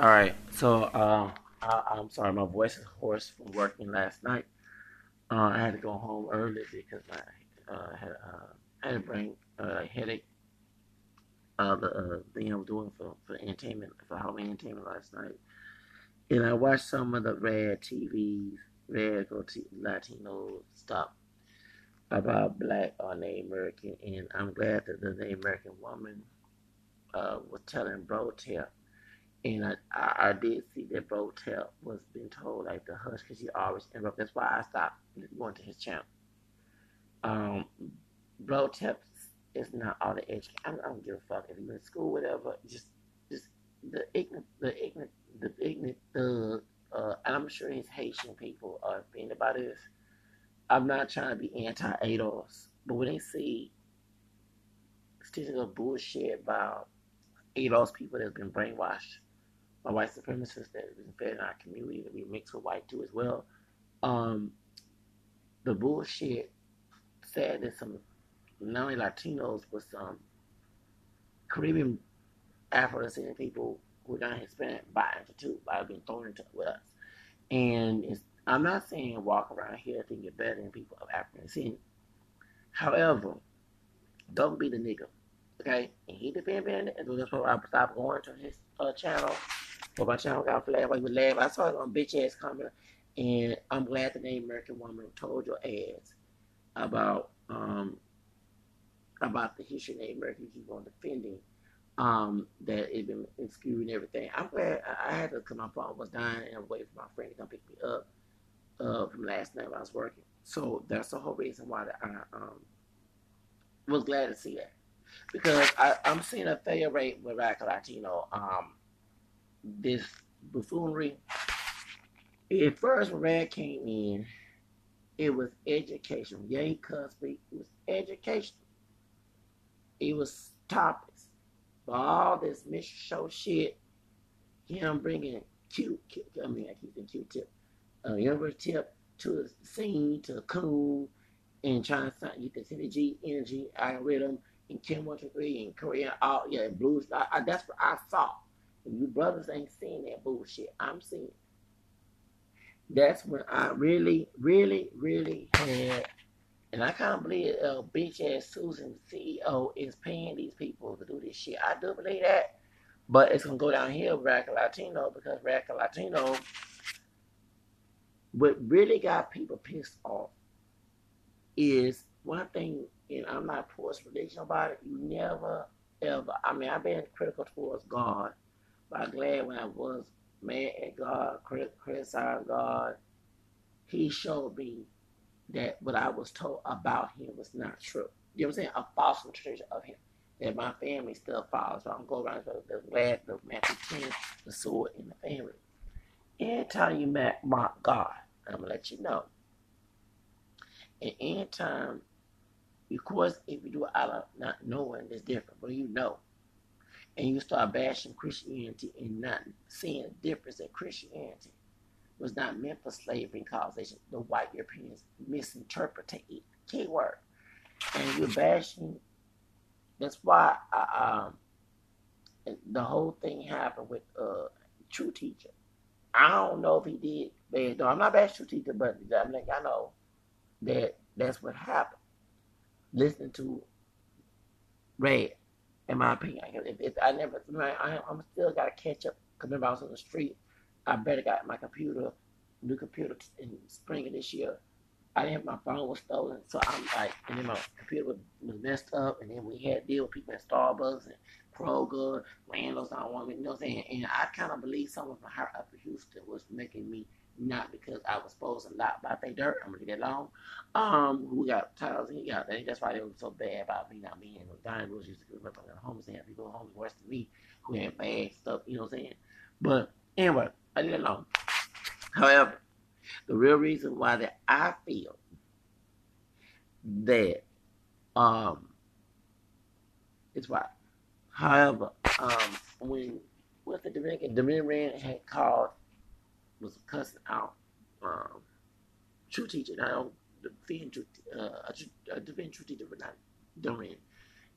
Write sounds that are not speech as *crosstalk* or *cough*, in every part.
All right, so uh, I, I'm sorry, my voice is hoarse from working last night. Uh, I had to go home early because I uh, had uh, had to bring uh, a headache. Uh, the uh, thing I was doing for for entertainment for Halloween entertainment last night, and I watched some of the Red TVs, Red Latino stuff about Black or Native American, and I'm glad that the Native American woman uh, was telling Bro Tell and I, I, I did see that Bro Tell was being told like the hush because he always interrupt. That's why I stopped going to his channel. Um, Bro Tell is not all the education. I, don't give a fuck if you're in school, whatever. Just, just the ignorant, the ignorant, the ignorant thug. Uh, and I'm sure his Haitian people are being about this. I'm not trying to be anti-ADOS, but when they see statistical of bullshit about ADOS people that's been brainwashed my white supremacists that is fed in our community that we mix with white too as well. Um, the bullshit said that some not only Latinos but some Caribbean Afro descendant people who are not Hispanic into too by being thrown into with us. And I'm not saying walk around here thinking better than people of African descent. However, don't be the nigga. Okay? And he depend on it. And that's why I stopped going to his uh, channel but my channel got flagged while you laugh. I saw it on bitch ass comment, and I'm glad the name American Woman told your ass about um about the history of American keep on defending um that it been skewed and everything. I'm glad I, I had to because my phone was dying and I was waiting for my friend to come pick me up uh from last night when I was working. So that's the whole reason why I um was glad to see that. Because I, I'm seeing a failure rate with Black Latino um this buffoonery. At first, when Rad came in, it was educational. Yay, Cosby, was educational. It was topics. But all this Mr. Show shit, him bringing cute, cute I mean, I keep saying cute tip, uh, younger tip to the scene, to the cool, and trying to get this energy, energy, algorithm, and Kim 123, and Korean, all, yeah, blues. I, I, that's what I saw. You brothers ain't seeing that bullshit. I'm seeing. That's when I really, really, really had, and I can't believe uh, bitch ass Susan CEO is paying these people to do this shit. I do believe that. But it's gonna go down here with Latino because Radical Latino what really got people pissed off is one thing, and I'm not forced religion about it, you never ever I mean I've been critical towards God I'm glad when I was mad at God, criticized God, He showed me that what I was told about Him was not true. You know what I'm saying? A false interpretation of Him. That my family still follows. So I'm going around the glad the Matthew 10, the sword in the family. Anytime you mock God, I'm gonna let you know. And anytime, of course, if you do it out of not knowing, it's different, but you know and you start bashing Christianity and not seeing the difference that Christianity was not meant for slavery and causation. The white Europeans misinterpreted it. Key word. And you're bashing. That's why I, um, the whole thing happened with uh, True Teacher. I don't know if he did bad. No, I'm not bashing True Teacher, but I'm like, I know that that's what happened. Listening to Red in my opinion. If, if I never, I, I'm still got to catch up. Because remember, I was on the street. I better got my computer, new computer in spring of this year. I didn't have my phone was stolen, so I'm like, and then my computer was, was messed up, and then we had to deal with people at Starbucks and Kroger, landlords I don't want me, you know what I'm saying? And I kind of believe someone from her up in Houston was making me not because I was supposed to lot about their dirt. I'm gonna get along. Um, who got titles and he got that. That's why they were so bad about me not being no dying rules used to go up on the homeless and people homeless worse than me who had bad stuff, you know what I'm saying? But anyway, I get along. However, the real reason why that I feel that um it's why. However, um when what the Dominican Dominican had called was cussing out um, true teacher. I don't defend true, uh, defend true teacher, but not during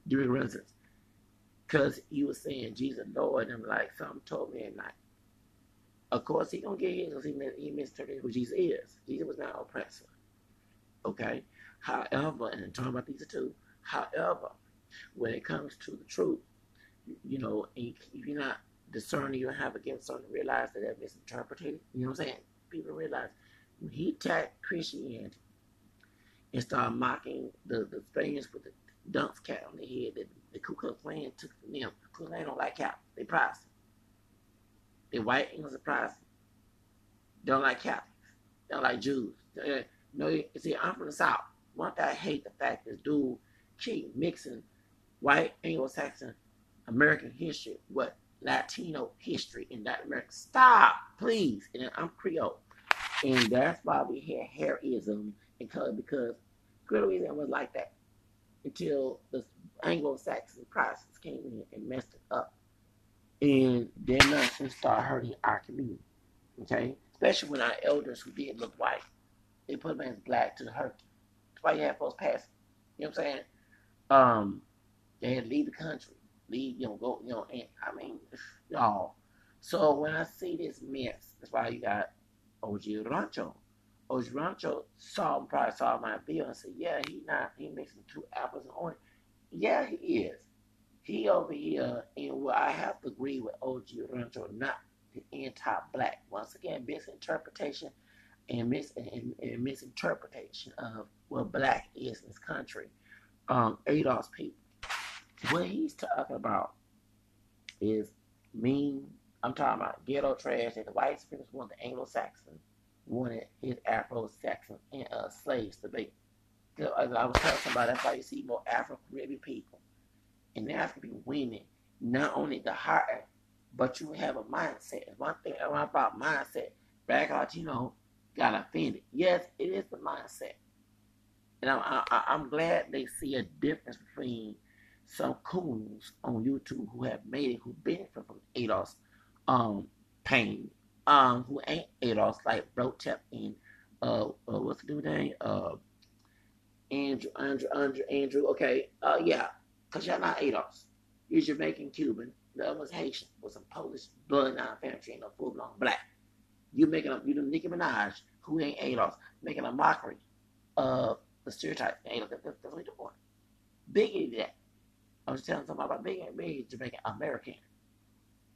during Renaissance, because he was saying Jesus Lord, and like something told me at night. Of course, he gonna get his because he, he misinterpreted who Jesus is. Jesus was not oppressor. Okay. However, and I'm talking about these two. However, when it comes to the truth, you know, if you're not discerning, you have against something, realize that they're misinterpreted. You know what I'm saying? People realize when he attacked Christianity and started mocking the, the Spaniards with the dunce cap on their head that the Ku Klux Klan took from them. The Klan don't like cap. They price. They white English price. They don't like Catholics. They don't like Jews. They, no, see, I'm from the South. One thing I hate the fact this dude keep mixing white Anglo-Saxon American history with Latino history in that America. Stop, please. And I'm Creole. And that's why we had hairism and because because Creolism was like that until the Anglo-Saxon Protestants came in and messed it up. And then nonsense started hurting our community. Okay? Especially when our elders who did look white, they put them as black to hurt. That's why you have folks pass. You know what I'm saying? Um, they had to leave the country. Leave, you know, go, you know, and I mean, y'all. So when I see this mess, that's why you got OG Rancho. OG Rancho saw probably saw my bill and said, Yeah, he not he mixing two apples and orange. Yeah, he is. He over here, and well, I have to agree with OG Rancho, not the anti-black. Once again, misinterpretation and, mis- and, and misinterpretation of what black is in this country. Um, ADOS people. What he's talking about is mean. I'm talking about ghetto trash that the white supremacists want the Anglo-Saxon wanted his Afro-Saxon and uh, slaves to be. As I was telling somebody, that's why you see more Afro-Caribbean people and African winning. Not only the heart, but you have a mindset. One thing about mindset, Black Latino got offended. Yes, it is the mindset. And I'm, I, I'm glad they see a difference between some coons on YouTube who have made it, who benefit from ADOS um, pain, um, who ain't ADOS, like Brotep and uh, uh, what's the new name? Uh, Andrew, Andrew, Andrew, Andrew. Okay, uh, yeah, because y'all not ADOS. You're Jamaican, Cuban. The other was Haitian, with some Polish bloodline family, ain't no full blown black. You making a you the Nicki Minaj, who ain't ADOS, making a mockery of the stereotype. ADOS, that's, that's what you're doing. Biggie that. I was telling somebody about being, Biggie Jamaican American,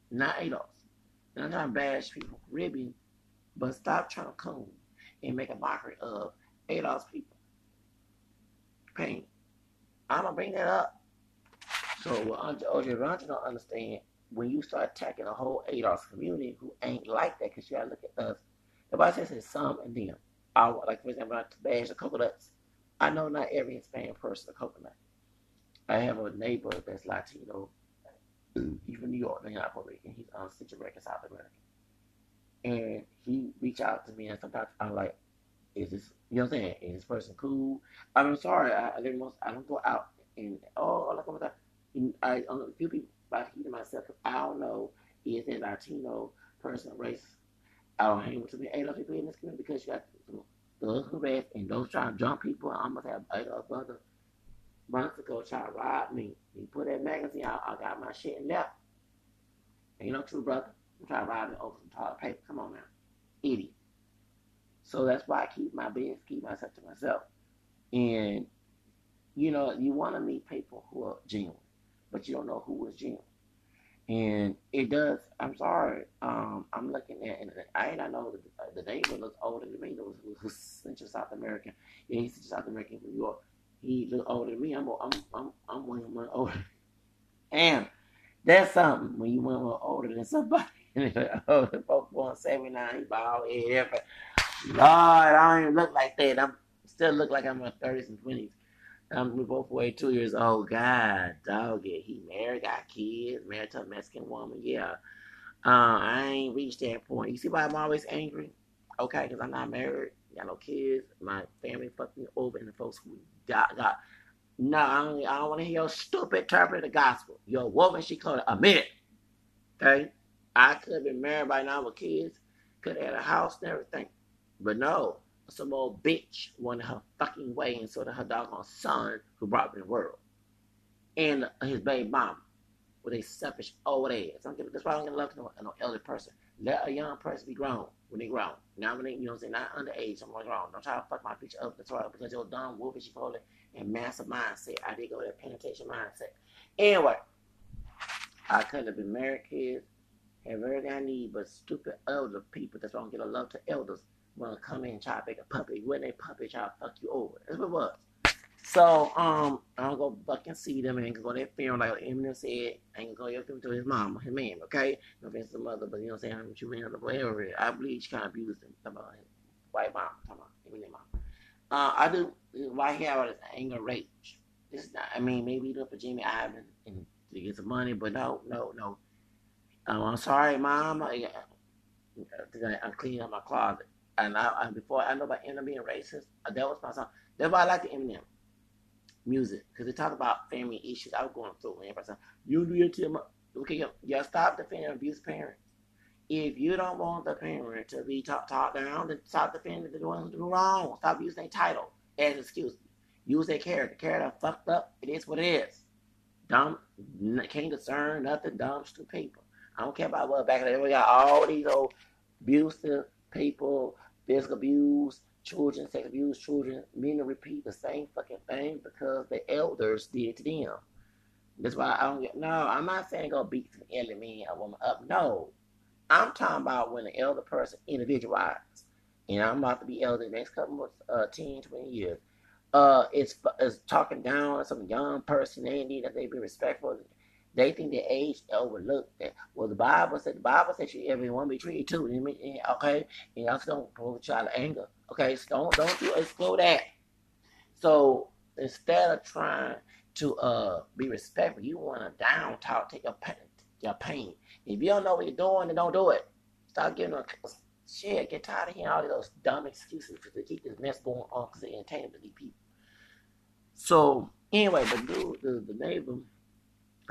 not ADOS. And I'm trying to bash people Caribbean, but stop trying to come and make a mockery of ADOS people. Pain. I'm gonna bring that up. So what OG Rancho don't understand when you start attacking a whole ADOS community who ain't like that, because you gotta look at us. Nobody says it's some and them. I like for example, I bash the coconuts. I know not every Hispanic person a coconut. I have a neighbor that's Latino. From New York, he's not Puerto Rican. He's on Central South American. And he reached out to me, and sometimes I'm like, "Is this, you know what I'm saying? Is this person cool?" I mean, I'm sorry, I, I didn't. I don't go out and oh, like what I, I a few people by heating myself I don't know is it Latino person race. I don't hang with too many ADOS people in this community because you got those who rest and those trying to jump people. I almost have ADOS brother months ago try to rob me. He put that magazine out. I got my shit and left. Ain't no true brother. I'm trying to rob me over some toilet paper. Come on now. Idiot. So that's why I keep my business, keep myself to myself. And, you know, you want to meet people who are genuine, but you don't know who is genuine. And it does, I'm sorry, um, I'm looking at, and I I know the, the neighbor looks older than me, who's *laughs* Central South American. Yeah, he's Central South American from New York he look older than me. I'm I'm I'm I'm one month older. And that's something when you one month older than somebody. *laughs* oh, the folks born seventy nine, he bald head. Lord, I don't even look like that. I'm still look like I'm in my thirties and twenties. I'm we both way two years old. God, dog it. He married, got kids, married to a Mexican woman. Yeah. Uh, I ain't reached that point. You see why I'm always angry? Okay, because I'm not married, got no kids. My family fucked me over, and the folks who God, God. No, I don't, I don't want to hear your stupid interpret of the gospel. Your woman, she called it a minute. Okay? I could have been married by now with kids, could have had a house and everything. But no, some old bitch wanted her fucking way, and so did her doggone son who brought me the world. And his baby mama with a selfish old ass. That's why I don't get love to no, no elder person. Let a young person be grown when they grown. Now when they, you know what I'm saying, not underage, I'm like grown. Don't try to fuck my future up. That's right, because your dumb wolfish it and massive mindset. I did go to that penetration mindset. Anyway, I could have been married, kids, have everything I need, but stupid elder people that's don't get a love to elders wanna come in and try to make a puppet. When they puppet try to fuck you over. That's what it was. So, um, I don't go fucking see them and go that film like Eminem said, I ain't gonna go to his mom, his man, okay? No offense to the mother, but you know what I'm saying? What you mean, whatever. I believe she kind of abused him. About his white mom, talking about Eminem mom. Uh, I do, why he have all this anger rage. This is not, I mean, maybe do for Jimmy Iovine and to get some money, but no, no, no. Um, I'm sorry, mom. I, I'm cleaning up my closet. And I, I before I know about Eminem being racist, uh, that was my song. That's why I like the Eminem music because they talk about family issues. I was going through everybody you do your team. Okay, yeah, stop defending abused parents. If you don't want the parent to be talked talk down, then stop defending the ones who do wrong. Stop using their title as excuse. Use their character. Character fucked up. It is what it is. Dumb, can't discern nothing. Dumb, stupid people. I don't care about what back then we got all these old abusive people, physical abuse, children, sex abuse, children, men to repeat the same fucking thing because the elders did it to them. That's why I don't get. No, I'm not saying go beat some elderly man or woman up. No, I'm talking about when the elder person individualized, and I'm about to be elder the next couple of uh, 10, 20 years. Uh, it's, it's talking down on some young person. They need that they be respectful. They think their age overlooked that. Well, the Bible said the Bible said you everyone be treated too. Okay, and y'all don't provoke child anger. Okay, so don't don't you explode that. So instead of trying to uh be respectful, you want to down talk, take your pain, your pain. If you don't know what you're doing, then don't do it. Stop giving a shit. Get tired of hearing all those dumb excuses to keep this mess going on because they entertain these people. So anyway, the dude, the, the neighbor,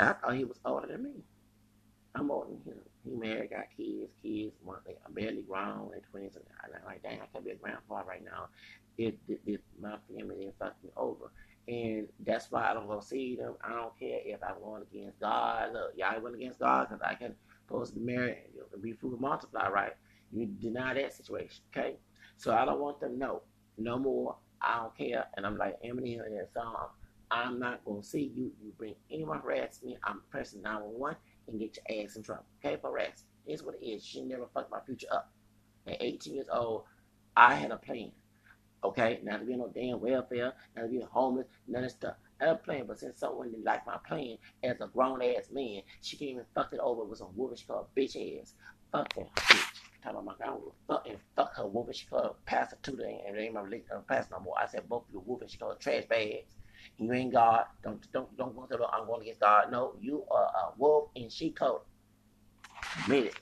I thought he was older than me. I'm older than him. He married, got kids, kids. One, are barely grown, they twins. And I'm like, dang, I can't be a grandpa right now. It, it, it my family didn't me over. And that's why I don't go see them. I don't care if I'm going against God. Look, y'all went against God because I can supposed to be married and be fruit multiply, right? You deny that situation, okay? So I don't want them know no more. I don't care. And I'm like, Eminem in that song. I'm not gonna see you. You bring anyone harass me. I'm pressing 911 and get your ass in trouble. Okay, for rest. It's what it is. She never fucked my future up. At 18 years old, I had a plan. Okay, not to be on no damn welfare, not to be homeless, none of stuff. I had a plan, but since someone didn't like my plan, as a grown ass man, she came and even fuck it over with some woman she called bitch ass. Fuck that bitch. Talking about my grandma, fuck and fuck her woman she called the and they ain't my uh, pastor no more. I said both of you woman she called trash bags. You ain't God. Don't don't don't go to the I'm going against God. No, you are a wolf in sheep coat. Admit it.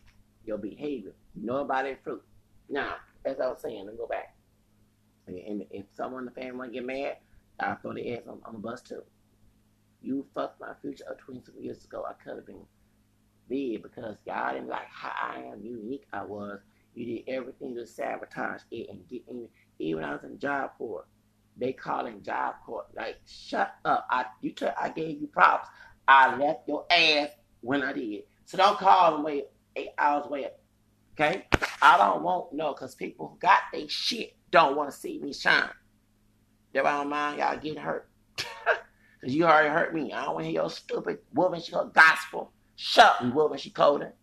Your behavior. You know about it fruit. Now, as I was saying, let me go back. And if someone in the family get mad, I throw the ass on, on the bus too. You fucked my future up 27 years ago. I could have been big because y'all didn't like how I am unique I was. You did everything to sabotage it and get in. Even I was in job for they calling job court. Like, shut up. I you t- I gave you props. I left your ass when I did. So don't call and wait eight hours wait. Okay? I don't want no because people who got their shit don't want to see me shine. That I don't mind y'all getting hurt. *laughs* Cause you already hurt me. I don't want to hear your stupid woman she called gospel. Shut up, woman she it.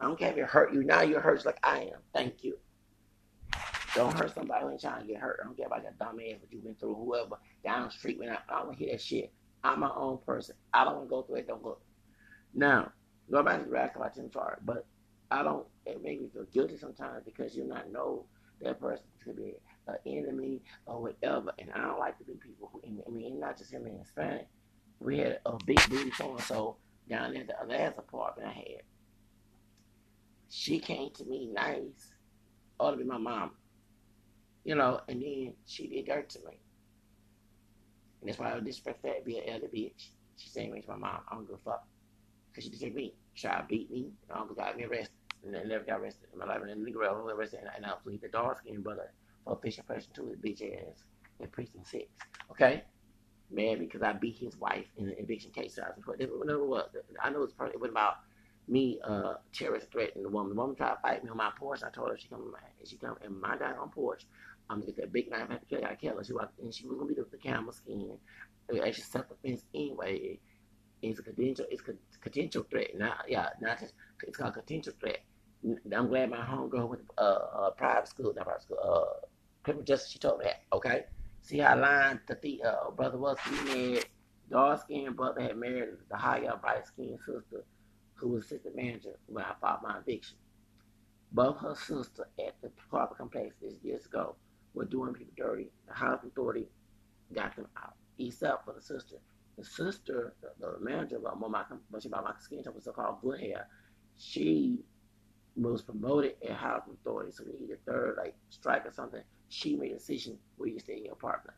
I don't care if it hurt you. Now you're hurt like I am. Thank you. Don't hurt somebody ain't trying to get hurt. I don't care about that dumb ass what you've been through, whoever down the street. When I, I don't want to hear that shit. I'm my own person. I don't want to go through it. Don't go. Now, to the rap about Tim Charlie, but I don't. It makes me feel guilty sometimes because you not know that person could be an enemy or whatever. And I don't like to be people who. I mean, not just him in Hispanic. We had a big booty so and so down there the last apartment I had. She came to me nice. Ought to be my mom you know, and then she did dirt to me. And that's why I would disrespect that, be an elder bitch. She saying me to my mom, I don't give a fuck. Because she disrespect me. Tried to beat me. and My uncle got me arrested. And I never got arrested in my life. And then the girl who arrested, and, and I was the dark skinned brother for official person to his bitch ass in precinct six. Okay? Man, because I beat his wife in an eviction case. So I was, whatever it was. I know it was probably, it was about me, uh, terrorist threatened the woman. The woman tried to fight me on my porch. I told her she come, and she come in my guy on porch. I'm gonna get that big knife. I have to kill her. I. She was, and she was gonna be the, the camel skin. Actually, self defense anyway. It's a potential. It's a potential threat. Not yeah. Not just. It's called potential threat. I'm glad my homegirl went to uh, uh, private school. Not private school. Uh, criminal justice. She told me that. Okay. See how lying the, the uh, brother was. He married dark skinned brother had married the higher bright skinned sister who was assistant manager when I filed my eviction. Both her sister at the Crawford complex this years ago were doing people dirty. The housing authority got them out, except for the sister. The sister, the, the manager of my, she about my skin tone was so-called good hair. She was promoted at housing authority, so we needed a third like strike or something. She made a decision where you stay in your apartment.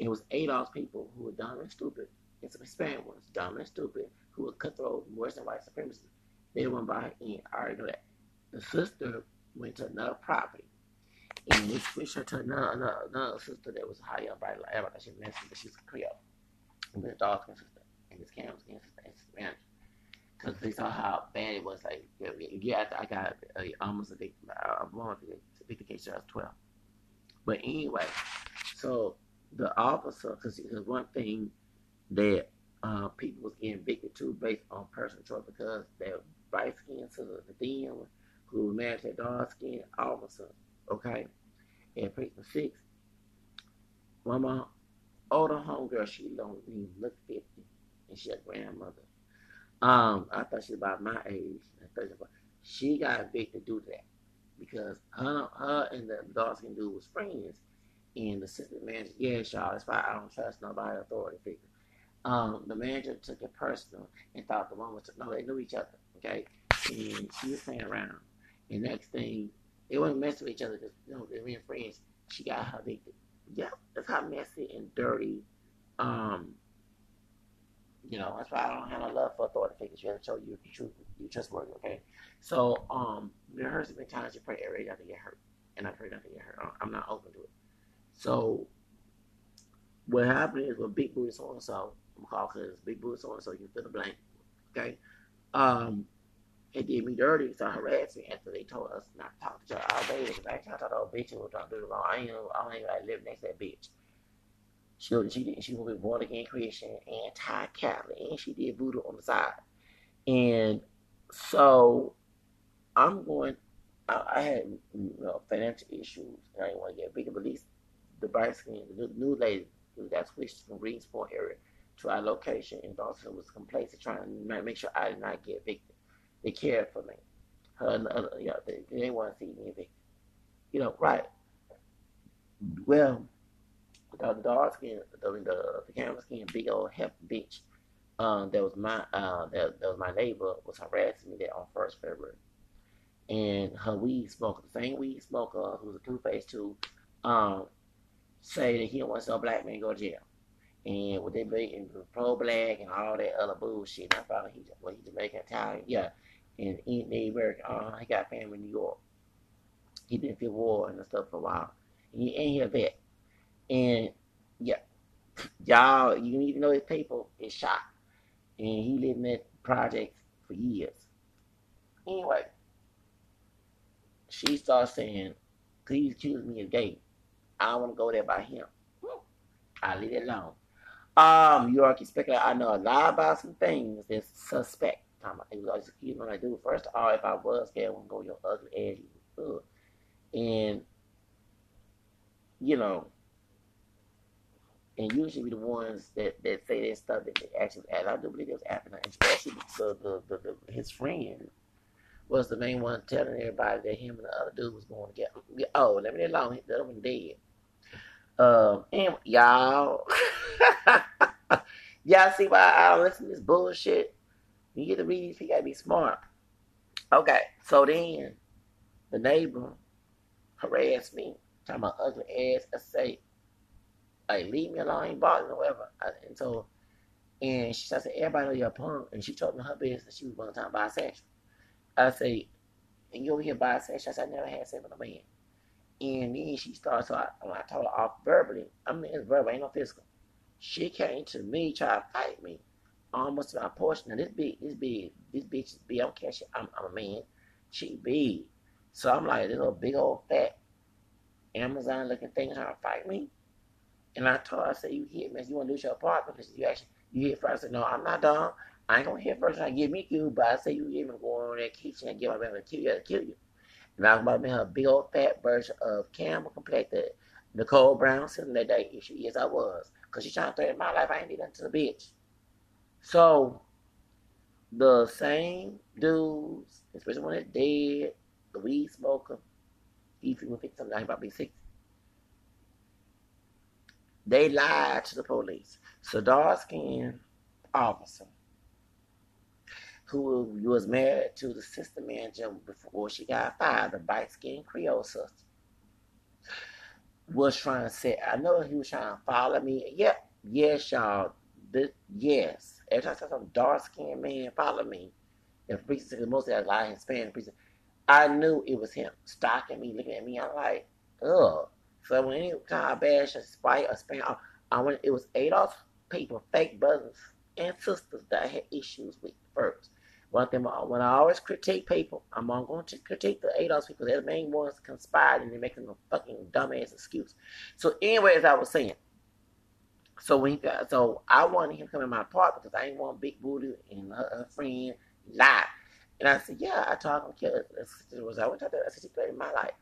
It was eight ADOS people who were dumb and stupid, and some Hispanic ones, dumb and stupid, who were cutthroat, worse than white supremacy. They went by and I already know that. The sister went to another property and they switched her to another, sister that was high up, right? Like everybody, she's Mexican, but she's a Creole. And the dog sister and this cam's sister and Spanish. Because they saw how bad it was. Like, yeah, I got uh, almost a big, uh, one to beat the case. I was 12. But anyway, so the officer, because one thing that uh, people was getting victim to based on personal choice because they're bright skin to the, the thin who to a dark skinned officer, okay? And precinct six, my older homegirl, she don't even look 50, and she a grandmother. Um, I thought she was about my age. She got evicted due to that because her, her and the dark skinned dude was friends. And the assistant manager, yeah, y'all, that's why I don't trust nobody authority figure. Um, the manager took it personal and thought the one was no, they knew each other, okay? And she was playing around. And next thing, they wasn't messing with each other because you know they were friends. She got her addicted. Yeah, that's how messy and dirty. Um, you know, that's why I don't have no love for authority figures. You have to show you truth, you trustworthy, okay? So, um, there hurts have been times you pray every day not to get hurt, and I pray not to get hurt. I'm not open to it. So, what happened is with Big Booty so and so, I'm called because Big Booty so and so, you fill the blank, okay? Um, it did me dirty, so harassed me after they told us not to talk to other all day. Because I thought old bitch was trying to do it wrong. I ain't, I don't even like live next to that bitch. She she did, she was born again Christian, anti Catholic, and she did voodoo on the side. And so I'm going. I, I had you know, financial issues, and I didn't want to get bigger. But at least the bright skin, the new lady got switched from Greensboro area to our location in Dawson was complacent, trying to make sure I did not get evicted. They cared for me. Her, uh, you know, they, they didn't want to see me evicted. You know, right? Well, the, the dark skin, the, the, the camera skin, big old hep bitch. Um, that was my uh, that, that was my neighbor was harassing me there on first February, and her weed smoker, the same weed smoker who was a two face too, um, say that he don't want a black man go to jail. And with they being pro black and all that other bullshit, I found he well he Jamaican Italian, yeah. And he Native American, uh, he got family in New York. He been through war and stuff for a while. And he ain't he a vet. And yeah, y'all, you need to know his people is shot. And he lived in that project for years. Anyway, she starts saying, please accuse me of gay. I don't want to go there by him. I leave it alone. Um, York speculator, I know a lot about some things that's suspect. I'm like, excuse me, I do. First of all, if I was gay, I wouldn't go your ugly ass. Ugh. And, you know, and usually the ones that, that say that stuff that they actually add. I do believe it was happening, especially the, the, the, the, his friend was the main one telling everybody that him and the other dude was going to get. Oh, let me alone. The other one dead. Um, and y'all, *laughs* y'all see why I don't listen to this bullshit? You get to read you gotta be smart. Okay, so then the neighbor harassed me, talking about ugly ass. I say, like, leave me alone, ain't bothering or whatever. I, and so, and she said, everybody know you're a punk. And she told me her business, she was one time bisexual. I say, and you over here bisexual? I said, I never had sex with a man. And then she started, so I, I told her off verbally, I mean, it's verbal, ain't no physical. She came to me, try to fight me. Almost my portion. Now this big, this big, this bitch is big. I don't care. She, I'm, I'm a man. She big. So I'm like, this little big old fat Amazon looking thing trying to fight me. And I told her, I said, you hit me. You want to lose your partner because you actually, you hit first. I said, no, I'm not dumb. I ain't going to hit first I give me you, but I say you hit me going on that kitchen and get my man to kill you, to kill you. And I was about to be her big old fat version of Campbell complected Nicole Brown Simpson that day. She, yes, I was. Because she trying to threaten my life. I ain't nothing to the bitch. So, the same dudes, especially when it's dead, the weed smoker, he was 50 something, he about to be 60. They lied to the police. So dark skinned officer who was married to the sister manager before she got fired, the light skinned Creole sister, was trying to say, I know he was trying to follow me. Yep, yes, y'all. This, yes. Every time I saw some dark skinned man follow me, and preaching, because most of that lie Hispanic preaching, I knew it was him stalking me, looking at me. I'm like, ugh. So when any time I bash a spite or spam, I went. It was ADOS people, fake brothers and sisters that I had issues with first. One thing, uh, when I always critique people, I'm going to critique the ADOS people. They're the main ones conspired and they're making a fucking dumbass excuse. So, anyway, as I was saying, so when he got, so I wanted him to come in my apartment because I didn't want Big Booty and her, her friend lie. And I said, yeah, I told him, it was I went to the assistant in my life.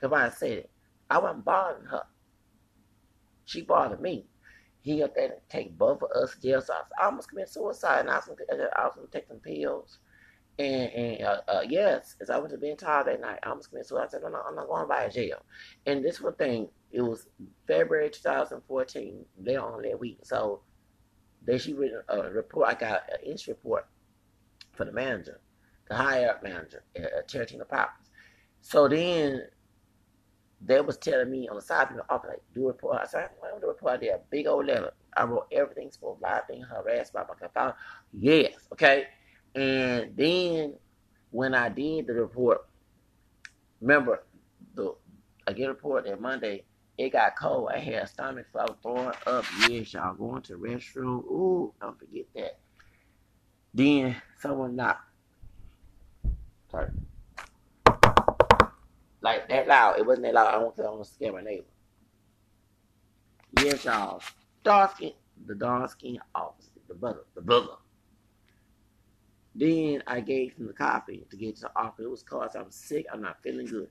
When I said it. I wasn't bothering her. She bothered me. He up there to take both of us jail. So I almost committed suicide. And I was, I was to take some pills. And, and uh, uh, yes, as I went to bed tired that night, I almost committed suicide. I said, no, no, I'm not going by a jail. And this one thing, it was February 2014. They on that week. So they she written a report. I got an inch report for the manager, the higher up manager at Tarantino Properties. So then they was telling me on the side of the office, like, do a report. I said, I want to report. I a big old letter. I wrote everything, spoke live thing, harassed by my found Yes, okay. And then when I did the report, remember the I get a report that Monday, it got cold. I had a stomach so I was throwing up. Yes, y'all going to restroom. Ooh, don't forget that. Then someone knocked. Sorry like that loud. It wasn't that loud. I don't I want to scare my neighbor. Yes, y'all. Dark skin, the dark skin officer, the brother, the brother. Then I gave him the coffee to get to the office. It was cause I'm sick. I'm not feeling good.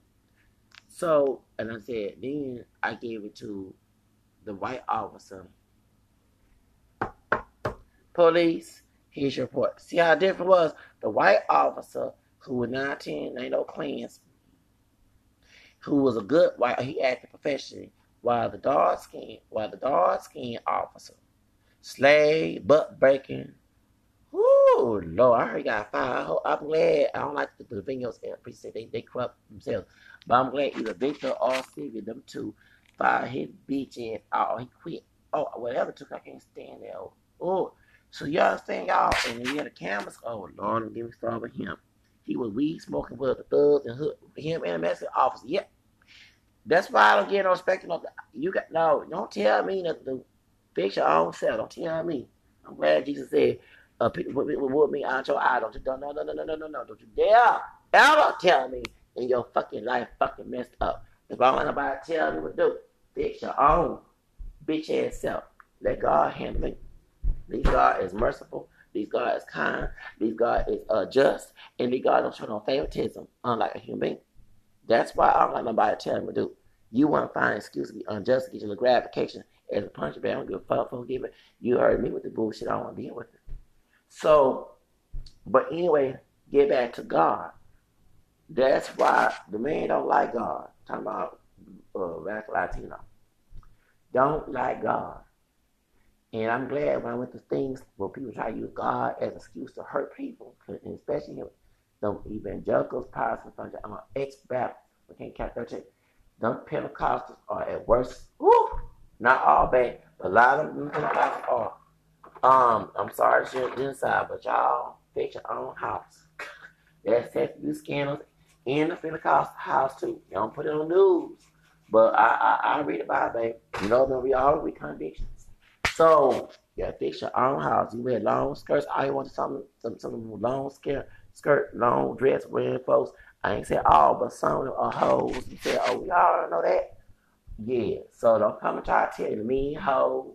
So, and I said, then I gave it to the white officer. Police, here's your report. See how different it was? The white officer who was 19, ain't no cleans, who was a good white, he acted professionally, while the dark skin while the dark skin officer, slave, butt breaking. Ooh, Lord, I heard he got fired. I'm glad. I don't like the, the videos. They they corrupt themselves, but I'm glad either Victor or Stevie, them two, fired his bitch ass. Oh, he quit. Oh, whatever took. I can't stand that. Oh, so y'all understand, y'all? And he had a cameras. Oh Lord, don't get me started with him. He was weed smoking with the thugs and hood, him and the Mexican officer. Yep. That's why I don't get no respect. No, you got no. Don't tell me nothing. To fix your own self. Don't tell me. I'm glad Jesus said, uh, "People with, with me out your eye." Don't you? No, no, no, no, no, no, no. Don't you dare ever tell me in your fucking life fucking messed up. If I want nobody tell you what to do, fix your own bitch ass self. Let God handle it. These God is merciful. These God is kind. These God is uh, just. And these God don't show no favoritism, unlike a human being. That's why I don't like nobody telling me to do. You want to find an excuse to be unjust to get your gratification as a punishment. I don't give a fuck for it. You heard me with the bullshit. I don't want to deal with it. So, but anyway, get back to God. That's why the man don't like God. Talking about uh, black Latino. Don't like God. And I'm glad when I went to things where people try to use God as an excuse to hurt people, especially the evangelicals, Protestants, I'm an ex-Baptist. We can't count 13. Them Pentecostals are at worst. Not all bad, but a lot of them Pentecostals are. Um, I'm sorry to share inside, but y'all fix your own house. *laughs* That's set you scandals in the Pentecostal house too. You don't put it on news. But I I, I read about it, babe. You know, we all read convictions. So yeah, fix your own house. You wear long skirts. I want some some some long skirt skirt, long dress wearing folks. I ain't say all, but some of them are hoes. You say, oh, we all know that. Yeah. So don't come and try to tell me hoes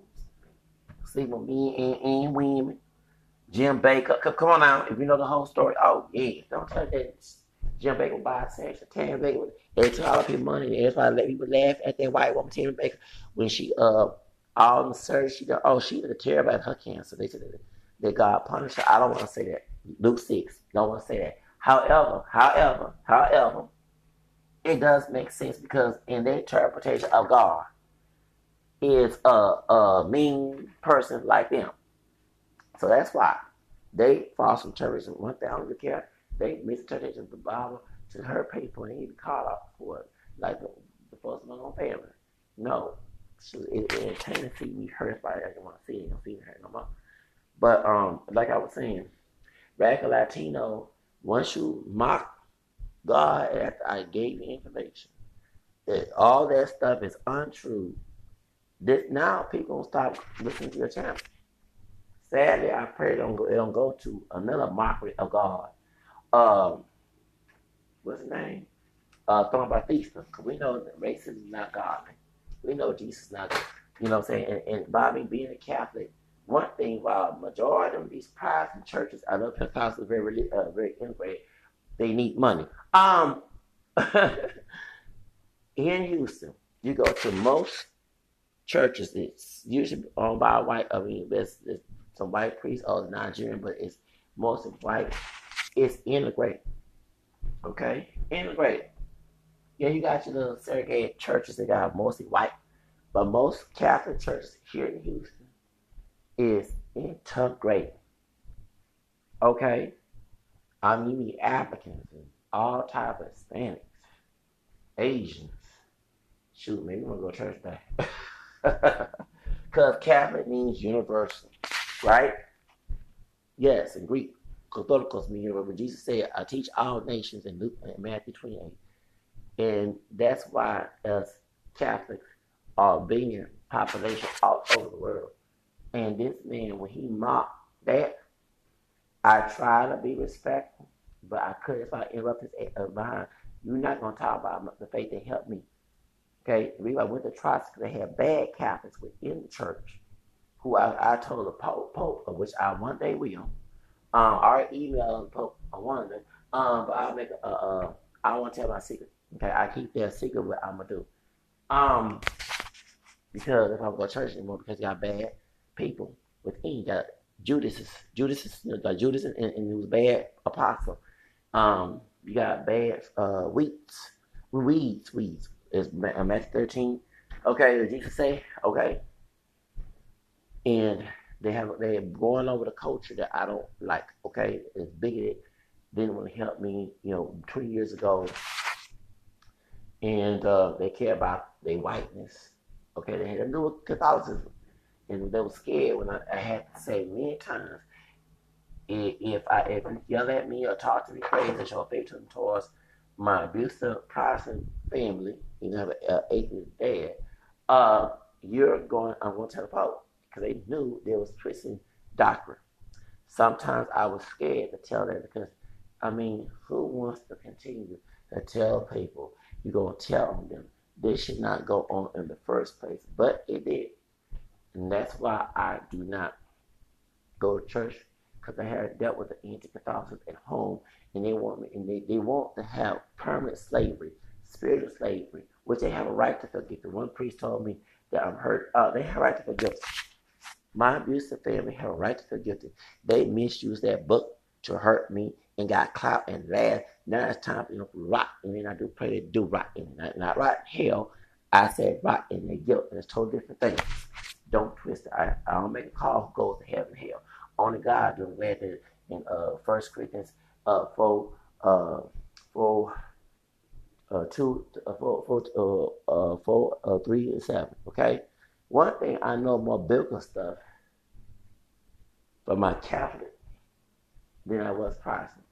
sleep with me and, and women. Jim Bakker. come on now, if you know the whole story. Oh yeah, don't tell that Jim Bakker bisexual, Tammy Bakker. They took all of his money. And everybody let people laugh at that white woman, Tammy Bakker, when she uh all the surgery she did. Oh, she did a terrible at her cancer. They said that, God punished her. I don't want to say that. Luke six. Don't want to say that. However, however, however, it does make sense because in the interpretation of God is a, a mean person like them. So that's why they false interpretation. One thing I don't care. They misinterpretation the Bible to her people and even call out for it, like the, the first one on family. No, so it, it entertaining to see me hurt by it. I don't want to see it. I don't see hurt no more. But um, like I was saying, radical Latino. Once you mock God after I gave you information, that all that stuff is untrue. This, now people don't stop listening to your channel. Sadly, I pray it don't go, it don't go to another mockery of God. Um, what's his name? Uh, Bautista. Because we know that racism is not godly. We know Jesus is not, you know what I'm saying? And, and by me being a Catholic, one thing, while majority of these Protestant churches, I know Pentecostals very, uh, very integrated, they need money. Um, *laughs* in Houston, you go to most churches, it's usually owned by white, I mean, there's, there's some white priests or Nigerian, but it's mostly white. It's integrated. Okay? Integrated. Yeah, you got your little segregated churches that got mostly white, but most Catholic churches here in Houston is integrated. Okay? I mean Africans and all type of Hispanics, Asians. Shoot, maybe we're gonna go to church back. Because *laughs* Catholic means universal, right? Yes, in Greek, Catholicos universal. But Jesus said, I teach all nations in Luke in Matthew 28. And that's why us Catholics are being population all over the world. And this man, when he mocked that, I try to be respectful, but I couldn't. if I interrupt his eh, uh, mind. You're not going to talk about the faith that helped me. Okay, I went to because they had bad Catholics within the church, who I, I told the Pope, Pope, of which I one day will. Um, our email Pope, I wonder. Um, but I'll make a, uh, I don't want to tell my secret. Okay, I keep their secret what I'm gonna do. Um, because if I don't go to church anymore, because you got bad people within. You got Judas, Judas, you know, like Judas, and, and he was bad apostle. Um, you got bad uh, weeds, weeds, weeds, is Matthew 13. Okay, did Jesus say? Okay. And they have they're going over the culture that I don't like. Okay, it's bigoted. Didn't want to help me, you know, 20 years ago. And uh, they care about their whiteness. Okay, they had to do with Catholicism. And they were scared when I, I had to say many times, if I if you yell at me or talk to me crazy, show favoritism towards my abusive Protestant family, you know, have an atheist dad, uh, you're going, I'm going to tell Pope because they knew there was twisting doctrine. Sometimes I was scared to tell that because, I mean, who wants to continue to tell people you're going to tell them this should not go on in the first place? But it did. And that's why I do not go to church because I had dealt with the anti-Catholics at home and they want me, and they, they want to have permanent slavery, spiritual slavery, which they have a right to forgive. The one priest told me that I'm hurt. Uh, they have a right to forgive. My abusive family have a right to forgive them. They misused that book to hurt me and got clout and laugh. Now it's time for them to rot. And then I do pray they do rot in not, not rot hell. I said rot in the guilt. And it's totally different things. Don't twist it. I, I don't make a call who goes to heaven hell. Only God does that in uh First Corinthians uh, for uh, for uh, two uh, for for uh, uh, four uh, three and seven. Okay, one thing I know more biblical stuff for my Catholic than I was Protestant.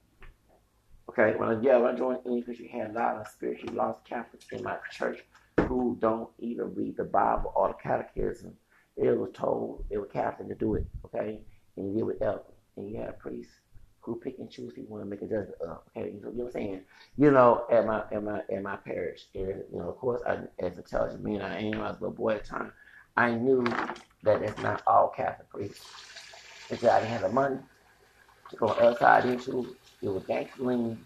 Okay, when I, yeah, when I joined English, you had a lot of spiritually lost Catholics in my church who don't even read the Bible or the Catechism, it was told it was Catholic to do it, okay? And he did with elder. And you had a priest who pick and choose people to make a judgment of. Okay, you know, what I'm saying? You know, at my at my at my parish, and, you know, of course, I, as intelligent man I am, I was a little boy at the time. I knew that it's not all Catholic priests. I didn't have the money to go outside into it was gangsterling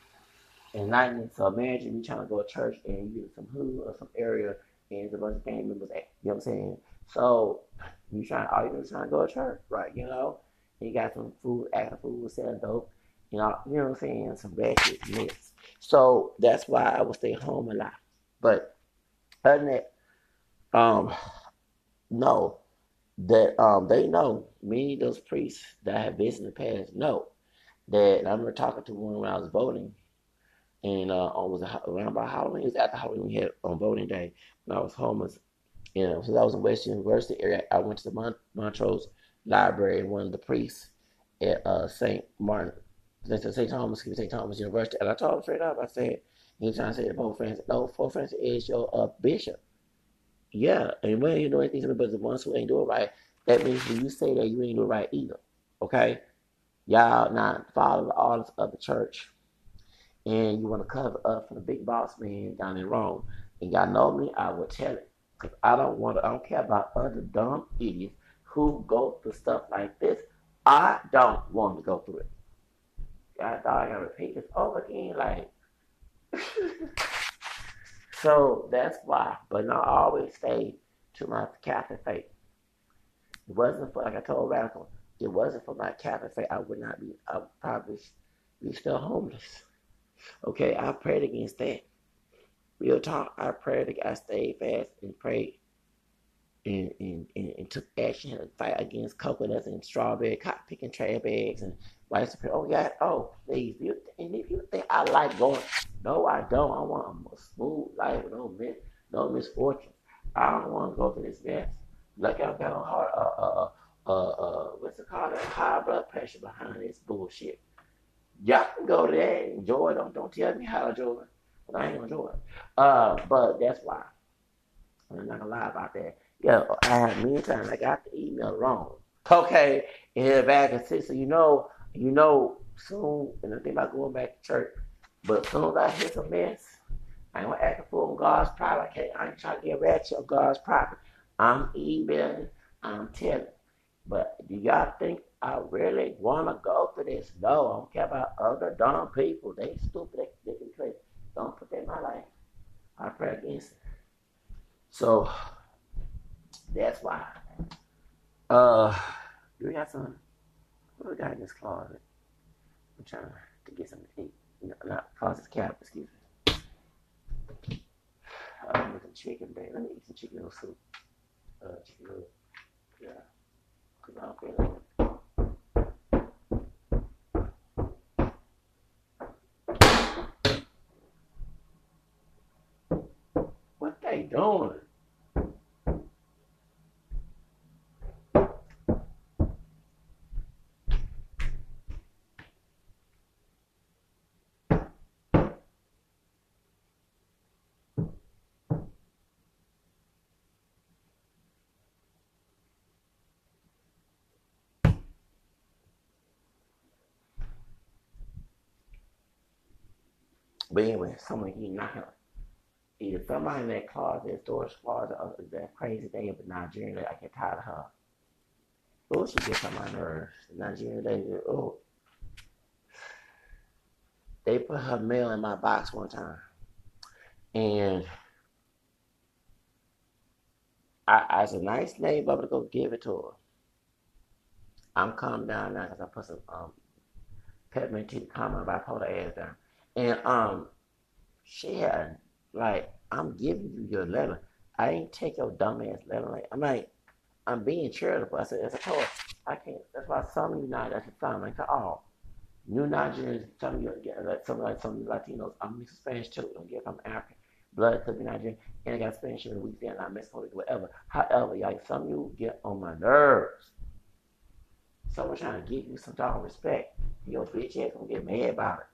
and lightning. So imagine you trying to go to church and you get some hood or some area and there's a bunch of gang members. You know what I'm saying? So you trying all you do is trying to go to church, right? You know, and you got some food, acting food, selling dope. You know, you know what I'm saying? Some ratchet mix. So that's why I would stay home a lot. But other than that, um, no, that um they know many of those priests that I have visited in the past know that I remember talking to one when I was voting, and uh, was around about Halloween. It was after Halloween we had on voting day when I was homeless. You know, since I was in West University area, I went to the Mont- Montrose Library and one of the priests at uh, St. Martin, St. Thomas, St. Thomas University, and I told him straight up. I said, "He's trying to say to Pope Francis, no, Pope Francis is your uh, bishop." Yeah, and when you do anything, but the ones who ain't doing right, that means when you say that you ain't doing right either. Okay, y'all not following the orders of the church, and you want to cover up for the big boss man down in Rome, and y'all know me, I will tell it, cause I don't want to. I don't care about other dumb idiots who go through stuff like this. I don't want to go through it. I thought I gotta repeat this over again, like. *laughs* So that's why. But I always stay to my Catholic faith. It wasn't for, like I told Radical, it wasn't for my Catholic faith, I would not be, I would probably be still homeless. Okay, I prayed against that. Real talk, I prayed, I stayed fast and prayed and, and, and, and took action and fight against coconuts and strawberry, cotton picking trash bags and Oh, yeah, oh, please. You, and if you think I like going, no, I don't. I want a smooth life with no, mis, no misfortune. I don't want to go through this mess. Like I've got a heart, uh, uh, uh, uh, what's it called? A high blood pressure behind this bullshit. Y'all can go to that and enjoy. Don't, don't tell me how to enjoy. But I ain't gonna enjoy. Uh, but that's why. I'm not gonna lie about that. Yeah, I had many times I got the email wrong. Okay, and back and say, so you know, you know, soon, and I think about going back to church, but as soon as I hit some mess, I ain't gonna act a fool on God's private. I, can't, I ain't trying to get ratchet on God's private. I'm emailing, I'm telling. But do y'all think I really want to go through this? No, I don't care about other dumb people. They stupid, they, they can play. Don't put that in my life. I pray against it. So, that's why. Uh, do we got some? What we got in this closet? I'm trying to get something to eat. No, not closet cap, excuse me. I'm making chicken, babe. Let me eat some chicken noodle soup. Uh, chicken noodle. Yeah. Cause I don't feel like What they doing? But anyway, someone you knocking either somebody in that closet, storage closet, or that crazy thing of Nigerian lady, I get tired of her. Oh, she gets on my nerves. Nigerian lady, oh. They put her mail in my box one time. And I, as a nice neighbor, I'm gonna go give it to her. I'm calm down now because I put some um, peppermint tea to calm my bipolar ass down. And um, she had like, I'm giving you your letter. I ain't take your dumbass letter. Like, I'm like, I'm being charitable. I said, as I told I can't. That's why some of you now, that's the time. Like, oh, new Nigerians, some you get like some like some Latinos. I'm mixed Spanish too. Don't get from African blood could be Nigerian, and I got Spanish in Louisiana, I'm Mexico, whatever. However, y'all, some of you get on my nerves. Someone trying to give you some of respect. Your bitch ass gonna get mad about it.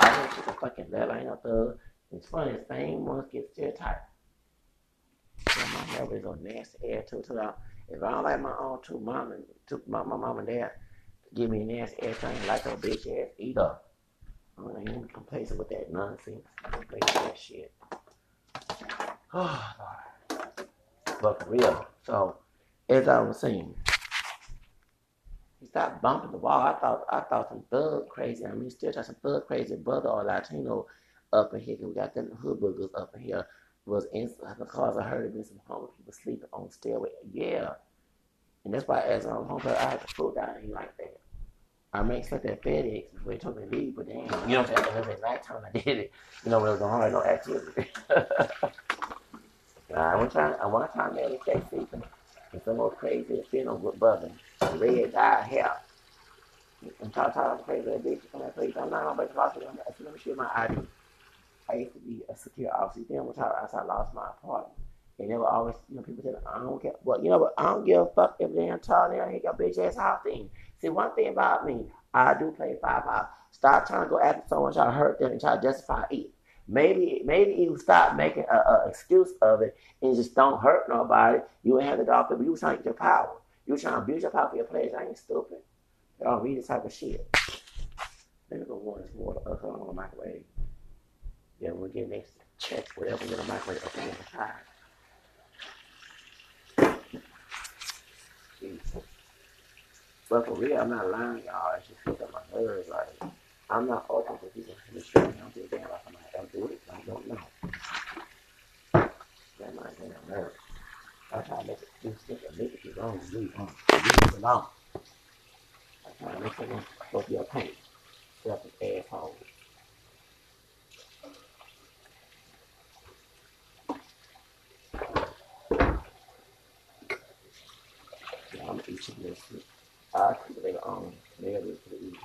I don't take a fucking letter. I ain't no thug. It's funny, the same ones get stereotyped. So my nerve is on nasty air too. If I don't like my own two mom and two, my, my mom and dad to give me an ass everything like a bitch ass either. I ain't complacent with that nonsense. Make that shit. *sighs* Oh, but for real. So, as I was saying, he stopped bumping the wall. I thought I thought some thug crazy. I mean, still got some thug crazy brother or Latino up in here. We got them hood boogers up in here. Was in because I heard there been some homeless people sleeping on the stairway. Yeah, and that's why as um, I'm home, I had to food down here like that. I may expect that FedEx before they told me to leave, but then, you know what I'm saying? It was at I did it. You know, when it was on, no activity. *laughs* I want to try, I want to try to manage that And some old crazy feeling with buzzing. Red dye hair. I'm trying to crazy that bitch come that place. I'm not gonna break the law. Let me show my ID. I used to be a secure officer. Then when I lost my apartment. And they were always, you know, people say, I don't care. Well, you know what? I don't give a fuck if they ain't tall there. Ain't got bitch ass house thing. See, one thing about me, I do play five five. Stop trying to go after someone, try to hurt them, and try to justify it. Maybe, maybe you stop making an excuse of it and just don't hurt nobody. You ain't have the dog, but you was trying to get your power. You was trying to abuse your power for your pleasure. I ain't stupid. Y'all read this type of shit. Let me go warm this water up uh, on the microwave. Yeah, we'll get next check whatever in the microwave up in the side. But for real, I'm not lying, y'all. It's just because my nerves. Like, I'm not open to people. I'm just damn like else do it. I don't know. That might be a nerve. I try to make it do stuff that make it. Leave on. Leave it alone. I try to make it go through your pain. Self an asshole. I'm gonna eat some this. I on. Maybe I'll do it the evening.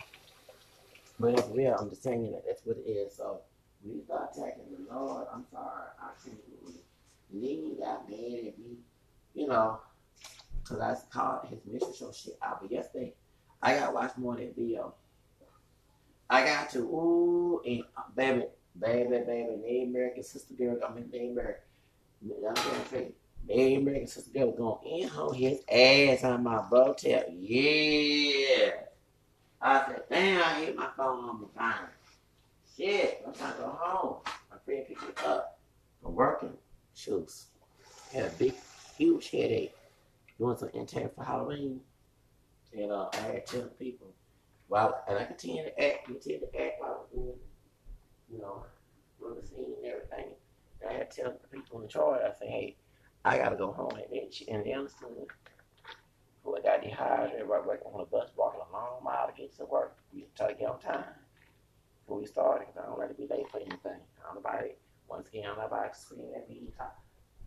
But it's real. I'm just saying that that's what it is. So we start attacking the Lord. I'm sorry. I can't believe Nene got mad at me, you know, because I called his mission show shit out. But yesterday, I got to watch more of that video. I got to, ooh, and uh, baby, baby, baby, Native American sister girl, I mean, Native American. I'm going Native American sister girl was going in on his ass on my tail. Yeah. I said, damn, I hit my phone on my phone. Shit, I'm trying to go home. My friend picked me up from working. Shoes. Had a big, huge headache. Doing some intake for Halloween. And uh, I had to tell people. Well, and I continued to act, continued to act while I was doing, you know, doing the scene and everything. And I had to tell the people in the charge, I said, hey, I gotta go home. And then she, and they understood. I got dehydrated, everybody working on the bus, walking a long mile to get to work. We try to get on time before we started I don't like to be late for anything. I don't nobody, once again, I'm not about to scream at me.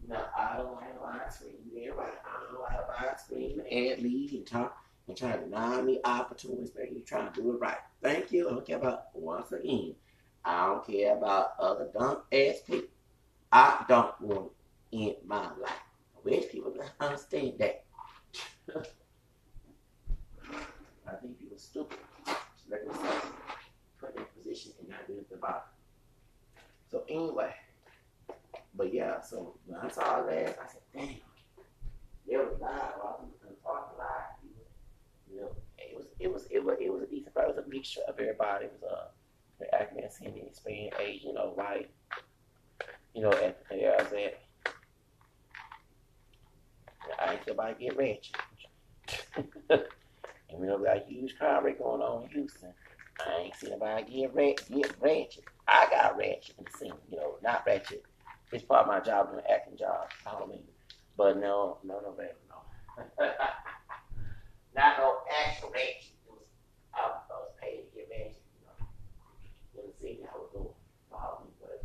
No, I don't like nobody screaming. Everybody, I don't like nobody screaming at me and talk and trying to deny me opportunities, man. You trying to do it right. Thank you. I don't care about, once again, I don't care about other dumb ass people. I don't want in my life. Rich people don't understand that. *laughs* I think people stupid. Let themselves put in a and the bottom. So anyway, but yeah, so when I saw that, I said, damn, there was live. I was talking live. You know, it was it was it was it was a decent, it was a mixture of everybody. It was uh, the African, Indian, Spain, Asian, you know, white, you know, and there I was at. I ain't nobody get rich. *laughs* and we know we got a huge crime rate going on in Houston. I ain't seen nobody get rich, get ratchet. I got ratchet in the scene, you know, not ratchet. It's part of my job, an acting job, follow me. But no, no, no, baby, no. *laughs* not no actual ratchet. It was, I, was paid to get ratchet, you know. In the scene, I was going, follow me. But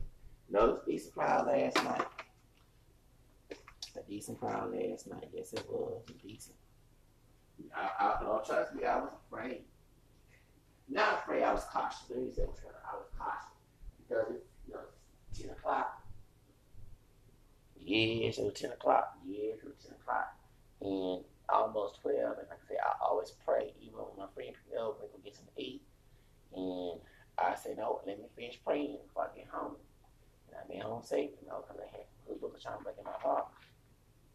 no, it was decent crowd last night. A decent crowd last night. Yes, it was decent. I, I, don't trust me, I was afraid. Not afraid, I was cautious. Let me say I was cautious. Because it's, you know, 10 o'clock. Yes, it was 10 o'clock. Yes, it was 10 o'clock. And almost 12. And like I said, I always pray, even when my friend picked up, we go get some to eat. And I said, no, let me finish praying before I get home. And I made home safe, you know, because I had a little trying to break in my heart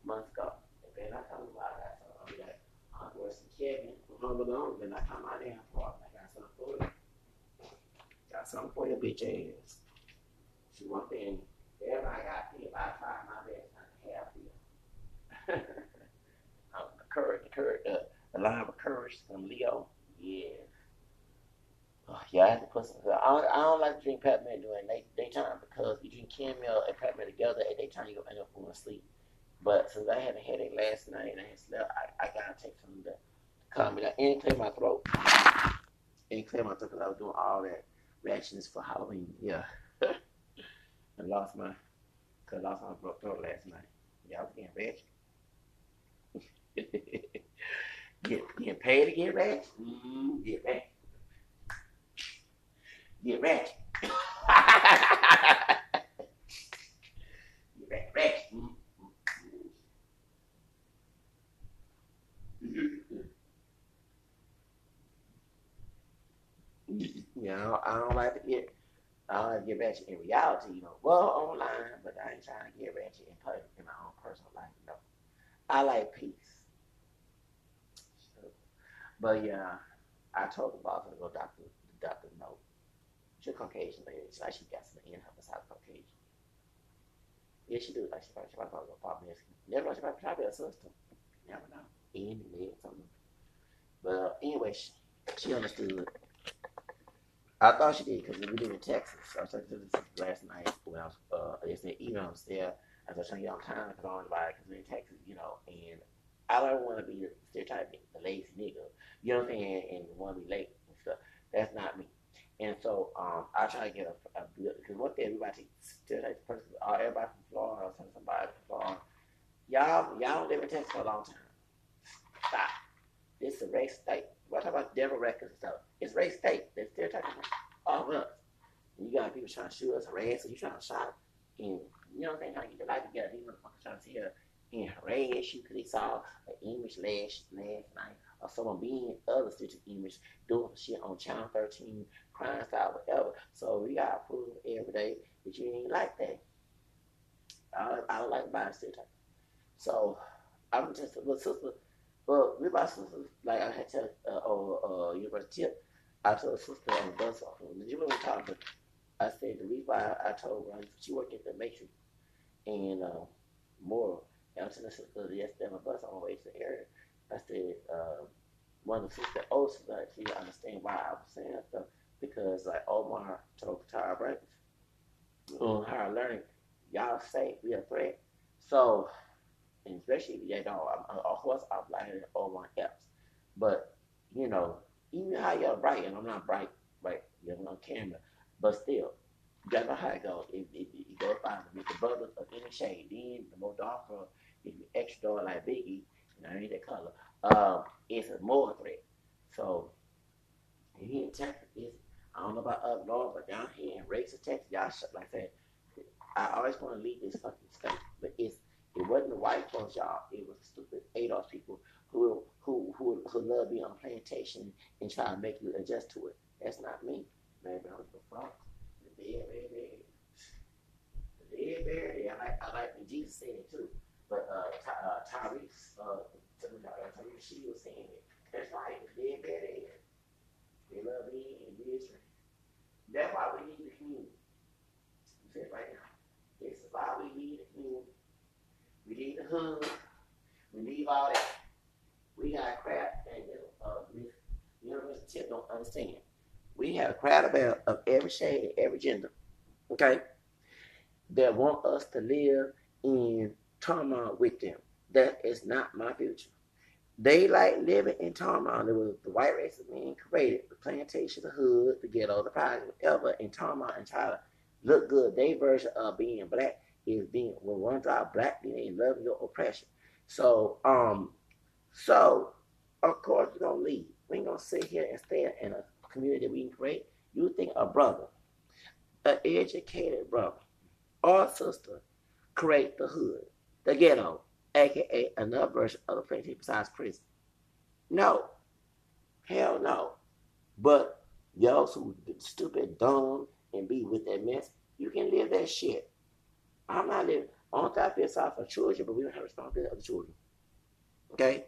months ago. And then I him about that. So I'm like, oh, I'm going to Kevin Home Alone, then I come out there for. Got something for your bitch ass. She want in. Everybody got paid. I tried my best not to have you. the courage, the courage, the, the line of courage from Leo. Yeah. Oh, yeah, I have to put some. I don't, I don't like to drink peppermint during day, daytime because you drink chamomile and peppermint together at daytime, you're going to end up falling asleep. But since I had a headache last night and I had slept, I, I gotta take some to calm me down and clear my throat. My throat because I was doing all that reactions for Halloween. Yeah. *laughs* I lost my, cause I lost my throat last night. Was getting ratchet. *laughs* get, getting paid to get ratchet? Mm, get ratchet. Get ratchet. *laughs* get ratchet. Mm. You know, I don't like to get, I don't like to get ratchet in reality, you know. Well, online, but I ain't trying to get ratchet in public, in my own personal life, no. I like peace. So, but yeah, I told the boss to go doctor, the doctor no. She's a Caucasian lady. Like she got some in her besides Caucasian. Yeah, she do. Like she probably, she probably go pop me. Never know. She probably, probably a sister. Never know. In the something. But uh, anyway, she, she understood. I thought she did because we live in Texas. I was talking to this last night when I was, uh, I just said, even I was there. I was trying to get on time because I don't buy because we're in Texas, you know, and I don't want to be the stereotype, the lazy nigga, you know what I'm saying, and want to be late and stuff. That's not me. And so um, I try to get a, a because what everybody stereotypes person, uh, everybody from Florida, I was telling somebody from Florida, y'all, y'all live in Texas for a long time. Stop. This is a race state. We're talking about devil records and stuff. It's race state. They're stereotyping all of us. And you got people trying to shoot us, harass us, you trying to shot, and you know what I'm saying? Trying to get your life together. These motherfuckers trying to sit here and harass you because they saw an image last, last night or someone being other stitches image doing shit on Channel 13, crime style, whatever. So we gotta prove every day that you ain't like that. I, I don't like buying stereotypes. So I'm just a little sister well, with my sister, like I had to uh, or uh, University Tip, I told a sister on the bus off. Did you remember talking? I said the reason why I, I told her she worked at the Matrix and uh, more. And I was telling the sister yesterday on the bus on the way to the area. I said uh, one of the sisters, oh, sister, actually understand why I was saying stuff because like Omar told Tara Brackets on higher learning, y'all say we a threat. So especially you know, I'm, of course I'm lighter than my else. But you know, even how you're bright, and I'm not bright, right? You're on camera, but still, you know how it goes. It goes by with the brothers of any shade. Then the more darker, if you extra like Biggie, you know, ain't that color. Um, it's a more threat. So here in Texas, it's, I don't know about up north, but down here in Rachel, Texas, y'all like I said, I always want to leave this fucking state, but it's it wasn't the white folks, y'all. It was stupid ADOS people who who who who love being on plantation and try to make you adjust to it. That's not me. Maybe I was the front. The dead baby. The dead baby. I like I like when Jesus said it too. But uh, uh Tyrese, uh, Tyrese, she was saying it. That's right. The dead baby. They love me and ministry. That's why we need the community. I'm saying right now. This is why we need the community. We need the hood. We need all that. We got crap and uh, University Tip don't understand. We have a crowd of, of every shade, every gender, okay, that want us to live in turmoil with them. That is not my future. They like living in turmoil. It was the white race of being created, the plantation, the hood, the ghetto, the project, whatever, in turmoil and try to look good. Their version of being black is being when one drop black being in love your oppression. So um so of course we're gonna leave. We ain't gonna sit here and stay in a community we can create. You think a brother, an educated brother or sister create the hood, the ghetto, aka another version of the place besides prison. No. Hell no. But y'all who stupid, dumb, and be with that mess, you can live that shit. I'm not living. On top of sorry for children, but we don't have responsibility of the children. Okay?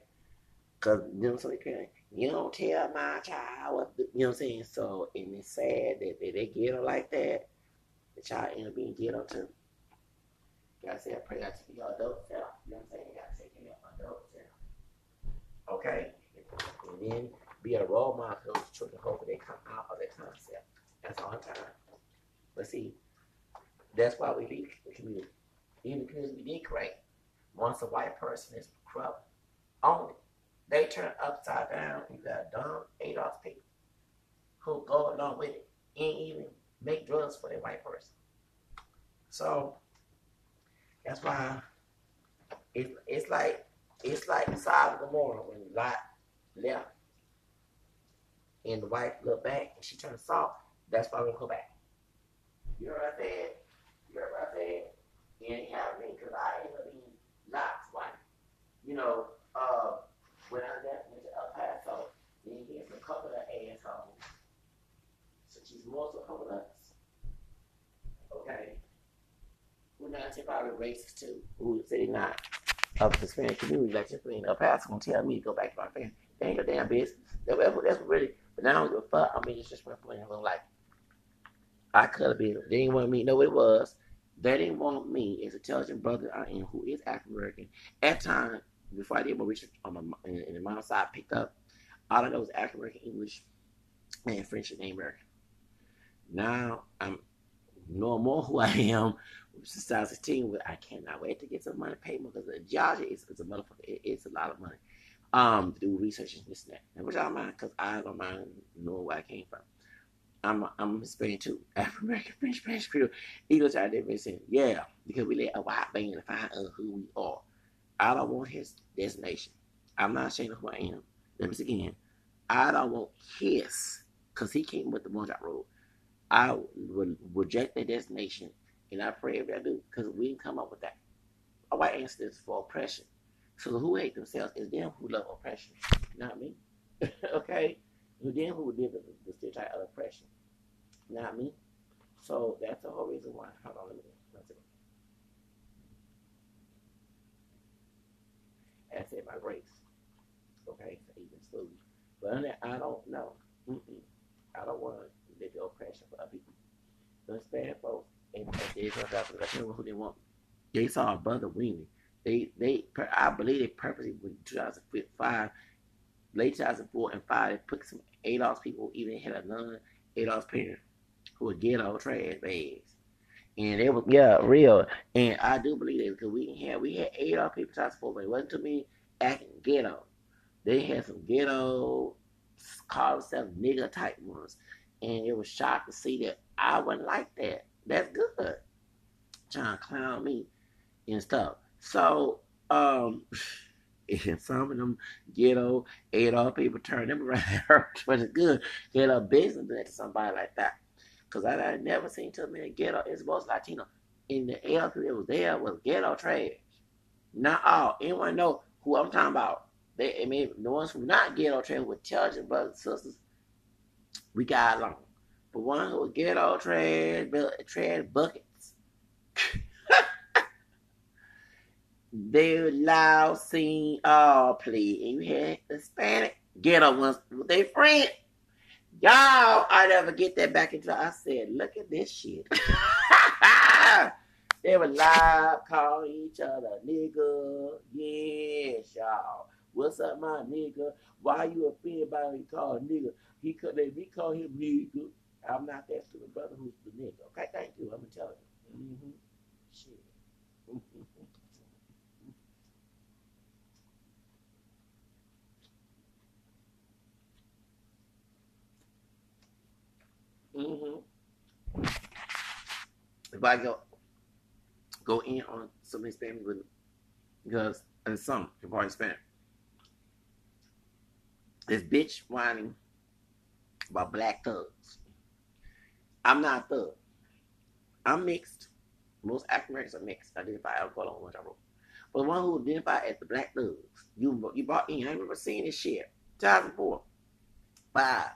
Cause you know what I'm? You don't tell my child what the, you know what I'm saying. So and it's sad that, that they get her like that. The child end up being ghetto too. Gotta say a prayer to your adult self. You know what I'm saying? Gotta take care of adult self. Okay? And then be a role model for those children. Hopefully they come out of that concept. That's all time. But see, that's why we leave the community. In the community we did create. Once a white person is corrupt, only. They turn upside down. You got dumb ADOS people who go along with it and even make drugs for their white person. So that's why it's it's like it's like Sodom and Gomorrah when Lot left and the wife looked back and she turned soft. That's why gonna go back. You know what I said? You know what I said? Anyhow, me because I ended up being Lot's wife. You know, uh, when I left went to El Paso, then he gets a couple of assholes. So she's of us. Okay. Who not probably racist too. Who say not of the Hispanic community, like just in El Paso gonna tell me to go back to my family. Ain't your damn business. That's what, really but now I don't give a fuck. I mean it's just representing a little like I could have been they didn't want me to know what it was. They didn't want me as intelligent brother I am who is African American. At time, before I did my research on my in, in the side I picked up, all I know was African American English and French and American. Now I'm knowing more who I am since 2016, I cannot wait to get some money paid because the Georgia is, is a motherfucker. It, it's a lot of money um, to do research and this and that. And which I don't mind because I don't mind knowing where I came from. I'm I'm Hispanic too. *laughs* African American French Spanish Creole. English out there saying, yeah, because we let a white man find out who we are. I don't want his destination. I'm not ashamed of who I am. Let me say again. I don't want his, because he came with the ones I wrote. I would reject that destination, and I pray every I do, because we didn't come up with that. A white is for oppression. So who hate themselves is them who love oppression, not me. *laughs* okay? Who them who live the, the stereotype of oppression, not me. So that's the whole reason why. Hold on, let me. That's it. I said my race. Okay, for eating food. But I don't know. Mm-mm. I don't want to live the oppression for other people. The Hispanic folks, and, they talk about who they want. They saw a brother winning. They, they, I believe they purposely, in 2005, late 2004 and 5, they put some ADOS people, even had a non ADOS parent who would get all trash bags. And it was, yeah, real. And I do believe that because we had, we had ADOS people trying to support, but it wasn't too many acting ghetto. They had some ghetto, call themselves nigga type ones. And it was shocked to see that I wasn't like that. That's good. Trying to clown me and stuff. So, um, *laughs* and some of them ghetto ADOS people turn them around, *laughs* which is good. Get a business to somebody like that. Because I, I never seen too many ghetto, it's most Latino. In the ADOS that was there was ghetto trash. Not all. Anyone know who I'm talking about? They, I mean, the ones who not ghetto trash with intelligent brothers sisters, we got along. But one who was ghetto trash, trash buckets. *laughs* they loud sing all play. And you had Hispanic ghetto ones with their friend. Y'all, I never get that back into I said, look at this shit. *laughs* they were live calling each other nigga. Yes, y'all. What's up, my nigga? Why you offended by he called nigga? He could they we call him nigga. I'm not that stupid brother who's the nigga. Okay, thank you. I'm gonna tell you. Mm-hmm. Mm-hmm. If I go go in on some of these families with because and some can probably spend this bitch whining about black thugs. I'm not a thug. I'm mixed. Most African Americans are mixed. Identify alcohol on what I wrote. But the one who identify as the black thugs, you you brought in. I remember seeing this shit. 2004. Five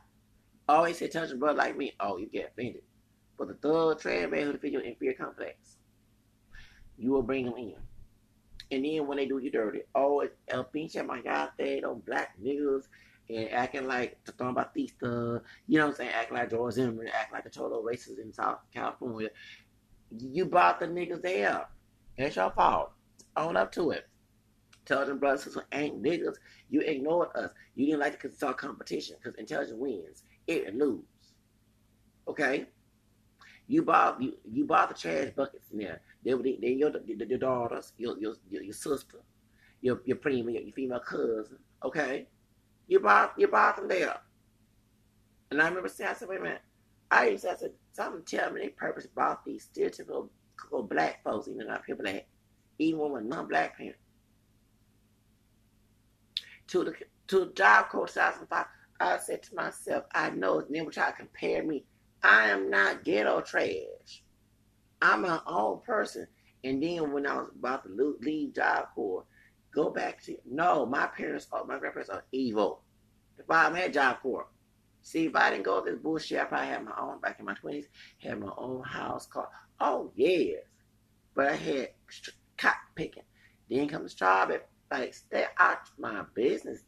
always say touch a brother like me, oh, you get offended. But the thug trans man who feel your inferior complex, you will bring him in. And then when they do you dirty, oh, it's El Pinche Mayate, those black niggas, and acting like Don Batista, you know what I'm saying? Acting like George Zimmerman, acting like the total racist in South California. You brought the niggas there. It's your fault. Own up to it. Tell them brothers who ain't niggas. You ignored us. You didn't like to consult competition because intelligence wins. It lose. Okay? You bought you, you bought the trash buckets in there. They were they, your, your daughters, your your your sister, your your prima, your, your female cousin. Okay, you bought you bought them there. And I remember saying, I said, wait a minute. I used to, I something tell me they purpose bought these stereotypical black folks, even not people that even with non-black parents. To the to the Job Corps 2005, I said to myself, I know, and then would try to compare me. I am not ghetto trash. I'm my own person. And then when I was about to leave Job Corps, go back to no, my parents, oh, my grandparents are evil. If I had Job Corps, see, if I didn't go this bullshit, I probably had my own back in my twenties, had my own house, car. Oh yes, but I had cotton picking. Then comes job at like stay out my business.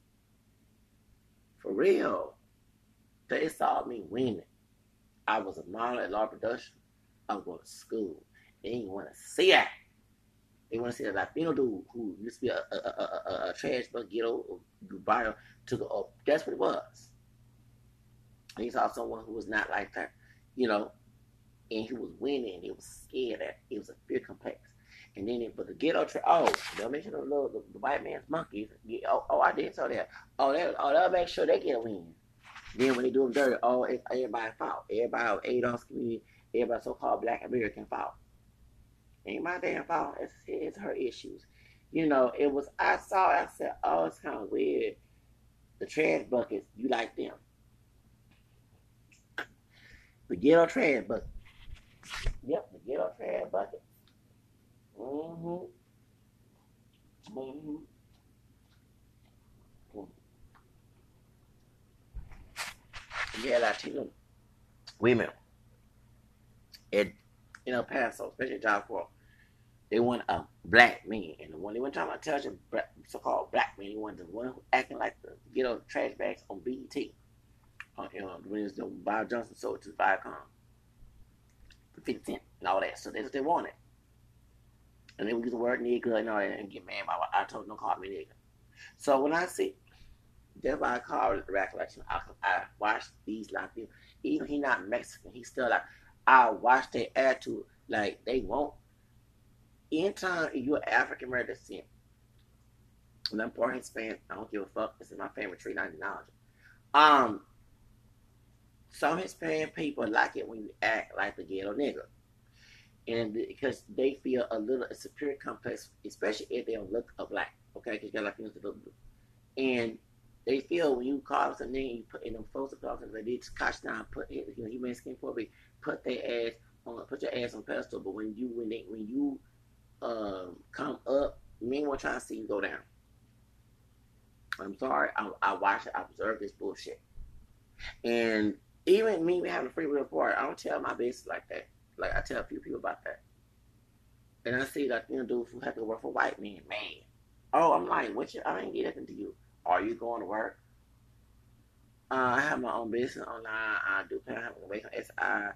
For real. They saw me winning. I was a model at Law Production. I was going to school. They didn't want to see that. They want to see a Latino dude who used to be a, a, a, a, a trash but ghetto buyer took a oh, that's what it was. And he saw someone who was not like that, you know, and he was winning. He was scared that it was a fear complex. And then, it, but the ghetto tra- oh, they'll mention the little the, the white man's monkeys. Oh, oh, I did so that. Oh, they, oh, they'll make sure they get a win. Then when they do them dirty, oh, it's everybody's fault. Everybody ADOS community, everybody so-called Black American fault. Ain't my damn fault. It's, it's her issues. You know, it was. I saw. I said, oh, it's kind of weird. The trash buckets, you like them. The ghetto trash bucket. Yep, the ghetto trash bucket. Mm-hmm. Mm-hmm. Yeah, Latino women in in El Paso, especially Corps, they want a black man. And the one they went talking about touching so-called black man, they wanted the one acting like the you know trash bags on BET. Uh, you know, when it was the Bob Johnson sold to Viacom for 50 cent and all that. So that's what they wanted. And then we use the word nigga and all that and get mad about I told them to call me nigga. So when I see that's why I call it recollection. I, I watch these like people. Even he not Mexican, he still like I watch their attitude like they won't. Anytime you're African American descent, and I'm part Hispanic, I don't give a fuck. This is my family tree, not knowledge. Um, some Hispanic people like it when you act like the ghetto nigga and because they feel a little superior complex, especially if they don't look black. Okay, because you got like to look and they feel when you call us a name, you put in them photographs and they just catch down, put you know, human skin for me, put their ass on, put your ass on pedestal. But when you when they when you um come up, men will try to see you go down. I'm sorry, I, I watch I observe this bullshit, and even me having a free report, I don't tell my business like that. Like I tell a few people about that. And I see like you know dudes who have to work for white men, man. Oh, I'm like, what you I ain't get nothing to you. Are you going to work? Uh, I have my own business online. I do kind of have a wake SI.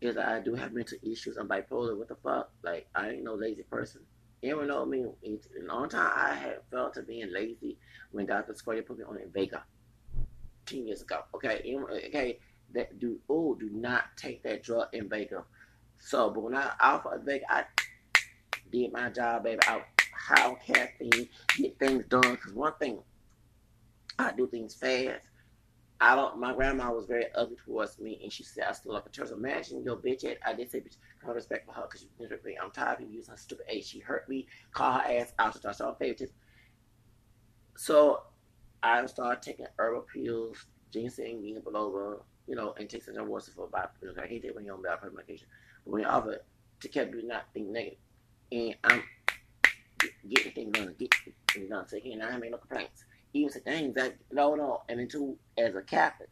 Is I do have mental issues. I'm bipolar. What the fuck? Like I ain't no lazy person. Anyone know me? In a long time, I had felt to being lazy when Dr. Square put me on Invega ten years ago. Okay, okay. That do oh do not take that drug Invega. So, but when I out for Vegas, I did my job, baby. I how caffeine, get things done. Cause one thing, I do things fast. I don't. My grandma was very ugly towards me, and she said I still like a church. Imagine your bitch. At, I did say bitch. No respect for her because she disrespect me. I'm tired of people using her stupid age. She hurt me. Call her ass out. I saw favoritism. So I started taking herbal pills, ginseng, ginkgo biloba, you know, and take some water for about. I hate it when you're on bad medication when offer to keep you not think negative. And I'm getting things done, get things done. So again, I ain't make no complaints. Even the things that no no and then two as a Catholic,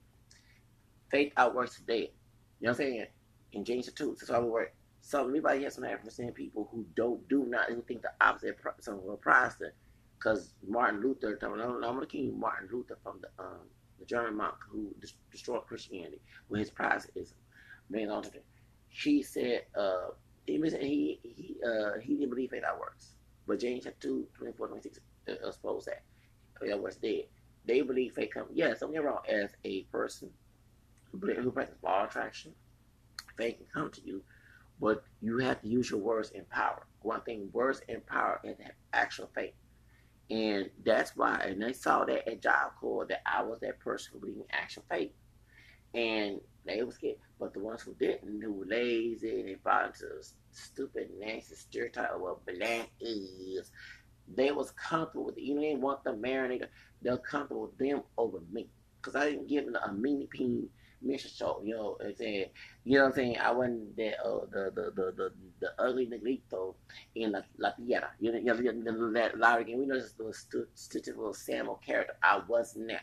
faith outworks today. You know what I'm saying? In James 2, that's why we work. So everybody has some percent people who don't do not who think the opposite some of a Protestant. Because Martin Luther, I'm, to keep you Martin Luther from the um, the German monk who destroyed Christianity with his Protestantism. Man, he said uh, he he he uh, he didn't believe in that works. But James chapter 2, 24, 26 uh, expose that. That was dead. They believe faith comes. Yes, don't get wrong. As a person who, who practices law attraction, faith can come to you, but you have to use your words in power. One thing, words in power and actual faith. And that's why, and they saw that at Job Corps that I was that person who believed in actual faith. And they was scared. But the ones who didn't, who were lazy, and they bought into stupid, nasty stereotype of what black is, they was comfortable with it. You know, they want the marinate. They're comfortable with them over me. Because I didn't give them a mini peen mission show. You know, I'm saying, you know what I'm saying? I wasn't that uh, the, the the the the ugly negrito in La, La. You know, you know that loud again. We know this little stupid little Samuel character. I wasn't that.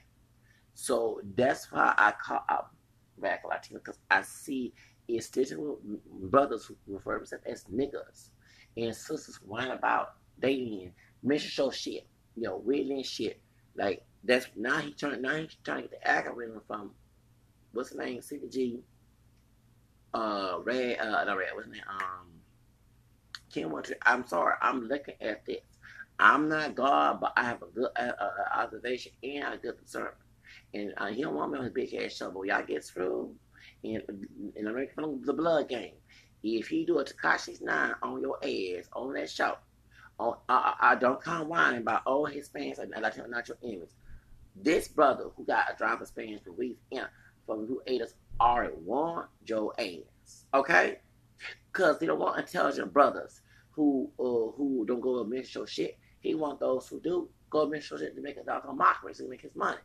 So that's why I call out black Latino because I see digital brothers who refer to themselves as niggas and sisters whine about dating mission show shit. You know, weirdly shit. Like that's now he trying now he's trying to get the algorithm from what's the name? CPG. Uh, Red. Uh, not Red. What's the name? Um, Kim. I'm sorry. I'm looking at this. I'm not God, but I have a good uh, uh, observation and a good discernment. And uh, he don't want me on his big ass shovel. Y'all get through. And in American the blood game. If he do a Tekashi's nine on your ass on that show, on I, I don't come whining about all his fans and your not your image. This brother who got a driver's fans for weeks, yeah, from who ate us already want Joe ass. Okay? Cause they don't want intelligent brothers who uh, who don't go to mention shit. He want those who do go to mention shit to make a doggone mockery so he make his money.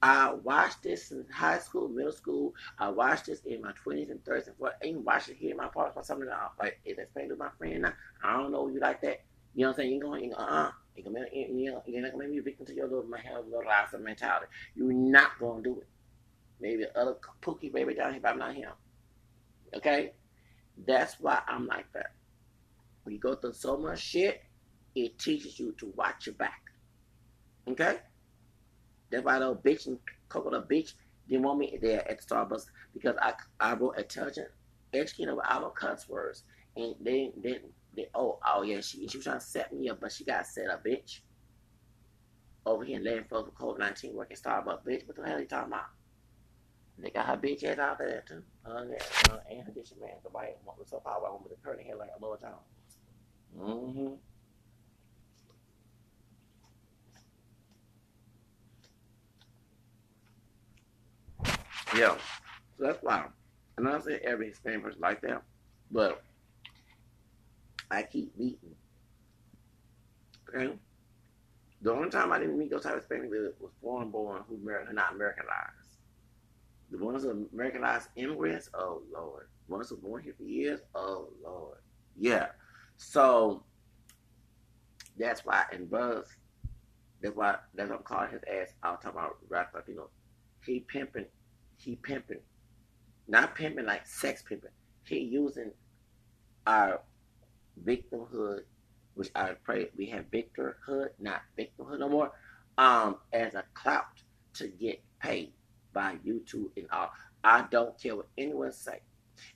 I watched this in high school, middle school. I watched this in my twenties and thirties and forties. I even watched it here in my parts for something else. Like if that's playing with my friend now, I don't know you like that. You know what I'm saying? You're going, uh uh-uh. You're, gonna, you're, you're not gonna make me a victim to your little, my little life mentality. You're not gonna do it. Maybe other pookie baby down here, but I'm not him. Okay? That's why I'm like that. When you go through so much shit, it teaches you to watch your back. Okay? That's why those bitch and coconut bitch didn't want me there at the Starbucks because I I wrote intelligent, educated about our cuss words, and they didn't. They, oh oh yeah, she she was trying to set me up, but she got set up, bitch. Over here in letting with COVID nineteen working Starbucks, bitch. What the hell are you talking about? They got her bitch ass out there too. Uh, uh, and her bitch man, the white was so far away with the curly hair like a Lord Jones. Mm-hmm. Yeah. So that's why. And I'm saying every Hispanic person like that, but I keep meeting. Okay? The only time I didn't meet those type of Hispanic was foreign born who are not Americanized. The ones who Americanized immigrants, oh Lord. The ones who born here for years, oh Lord. Yeah. So that's why and Buzz, that's why that's what I'm calling his ass. I'll talk about rap Latino. He pimping he pimping, not pimping like sex pimping. He using our victimhood, which I pray we have victorhood, not victimhood no more, um, as a clout to get paid by YouTube and all. I don't care what anyone say,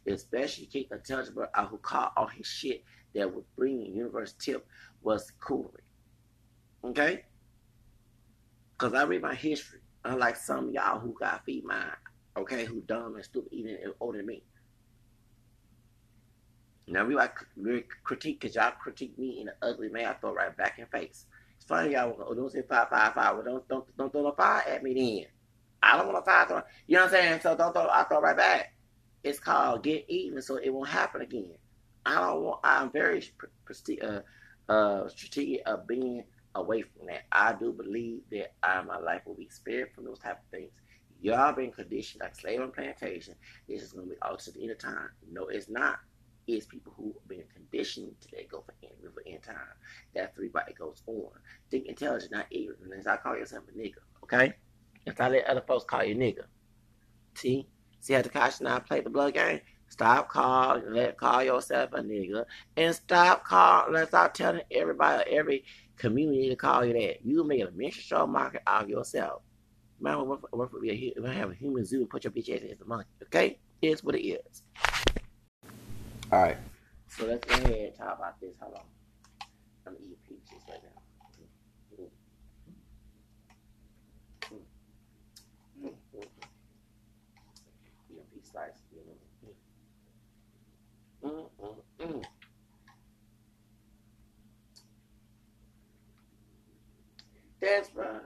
especially Keith Intelligible uh, who caught all his shit that was bringing universe tip was coolery. Okay? Because I read my history, unlike some y'all who got feed mine okay, who dumb and stupid, even older than me. Now we like critique because y'all critique me in an ugly way. I throw right back in face. It's funny y'all don't say five five five. Well, don't don't don't throw no fire at me then. I don't want to fire throw. You know what I'm saying? So don't throw. I throw right back. It's called get even, so it won't happen again. I don't want. I'm very uh, uh, strategic of being away from that. I do believe that I, my life will be spared from those type of things. Y'all been conditioned like slave on plantation. This is to be altered in time. No, it's not. It's people who have been conditioned to let go for end, for end time. That's the reason it goes on. Think intelligent, not ignorant. As I call yourself a nigga, okay? If I let other folks call you nigga. See? See how the Tekashi and I play the blood game? Stop calling, let call yourself a nigga, and stop call. Let's stop telling everybody, every community to call you that. You make a minstrel market of yourself. Work for, work for me. If I have a human zoo, put your bitch ass in the monkey. Okay, it's what it is. All right. So let's go ahead and talk about this. Hold on. I'm eating peaches right now. Slice. Mm, mm, mm. That's right.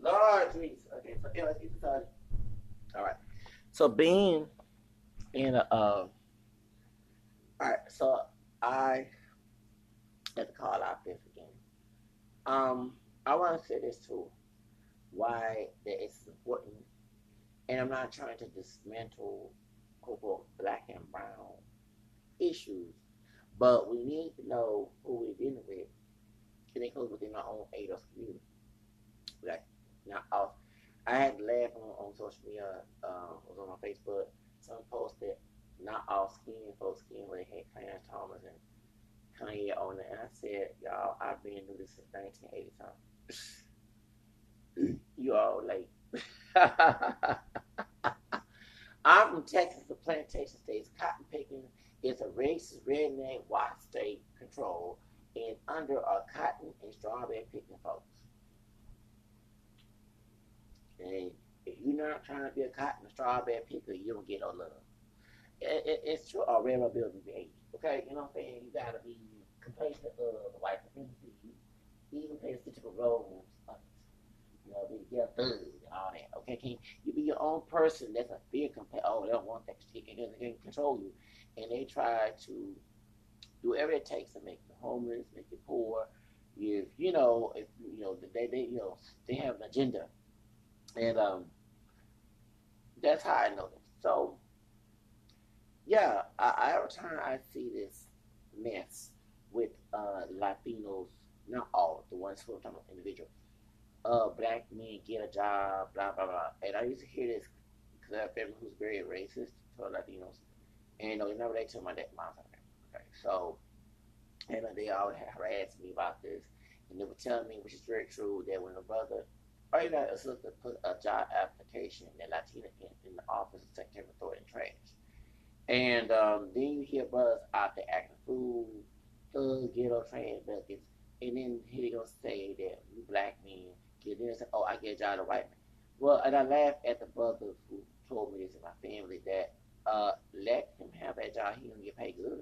Lord Jesus. All right. So being in a uh, all right, so I had to call out this again. Um, I want to say this too. Why that it's important, and I'm not trying to dismantle quote black and brown issues, but we need to know who we're dealing with, and it goes within our own ADOS community. Like now, off. I had to laugh on, on social media. Uh, was on my Facebook. Some posted not all skin, folks skin, where they had Thomas and Kanye on it. And I said, y'all, I've been doing this since 1980 *laughs* you all late. *laughs* I'm from Texas, the plantation states. Cotton picking is a racist redneck white state control and under a cotton and strawberry picking folks. And if you're not trying to be a cotton or strawberry picker, you don't get no love. It, it, it's true. Or red building behavior. Okay, you know what I'm saying? You gotta be complacent of the white community. Even play the typical roles of. You know, be yeah, thug and all that. Okay, can you be your own person? That's a fear compare. Oh, they don't want that shit, they can control you, and they try to do whatever it takes to make you homeless, make you poor. If you know, if you know, they they you know they have an agenda and um, that's how I know this. So, yeah, I, every time I see this mess with uh, Latinos, not all, the ones who are talking about individual, uh, black men get a job, blah, blah, blah. And I used to hear this because I have family who's very racist to Latinos. And, you know, they never they tell my dad, mom's Okay, so, and they always harassed me about this. And they were telling me, which is very true, that when a brother got is to put a job application in Latina in, in the office of Secretary of Authority and Trash. And um, then you hear buzz out there acting fool, thug, ghetto, trans buckets. And then here they gonna say that you black men get in and say, oh, I get job to white man. Well, and I laugh at the brother who told me this in my family that uh, let him have that job, he gonna get paid good.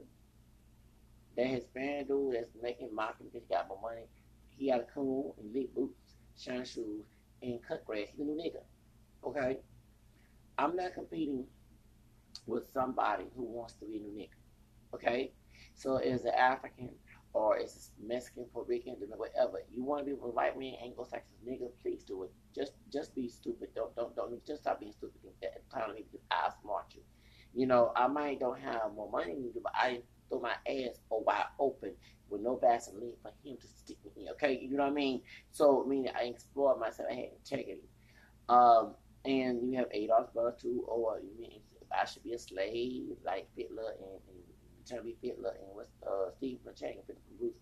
That Hispanic dude that's making mocking because he got more money, he got a cool and lit boots, shine shoes, and cut grass. He's a new nigga. Okay? I'm not competing with somebody who wants to be a new nigga. Okay? So as an African or as a Mexican, Puerto Rican, whatever, you want to be with white man, Anglo-Saxon nigga, please do it. Just just be stupid. Don't don't don't just stop being stupid the time because I smart you. You know, I might don't have more money than you, but I throw my ass wide open with no Vaseline for him to stick me in. Okay, you know what I mean? So meaning I explored myself. I had integrity. Um, and you have Adolf's brother too, or you mean I should be a slave like Fitler and, and be Fitler and what's uh, Steve Chang and Fitler Bruce,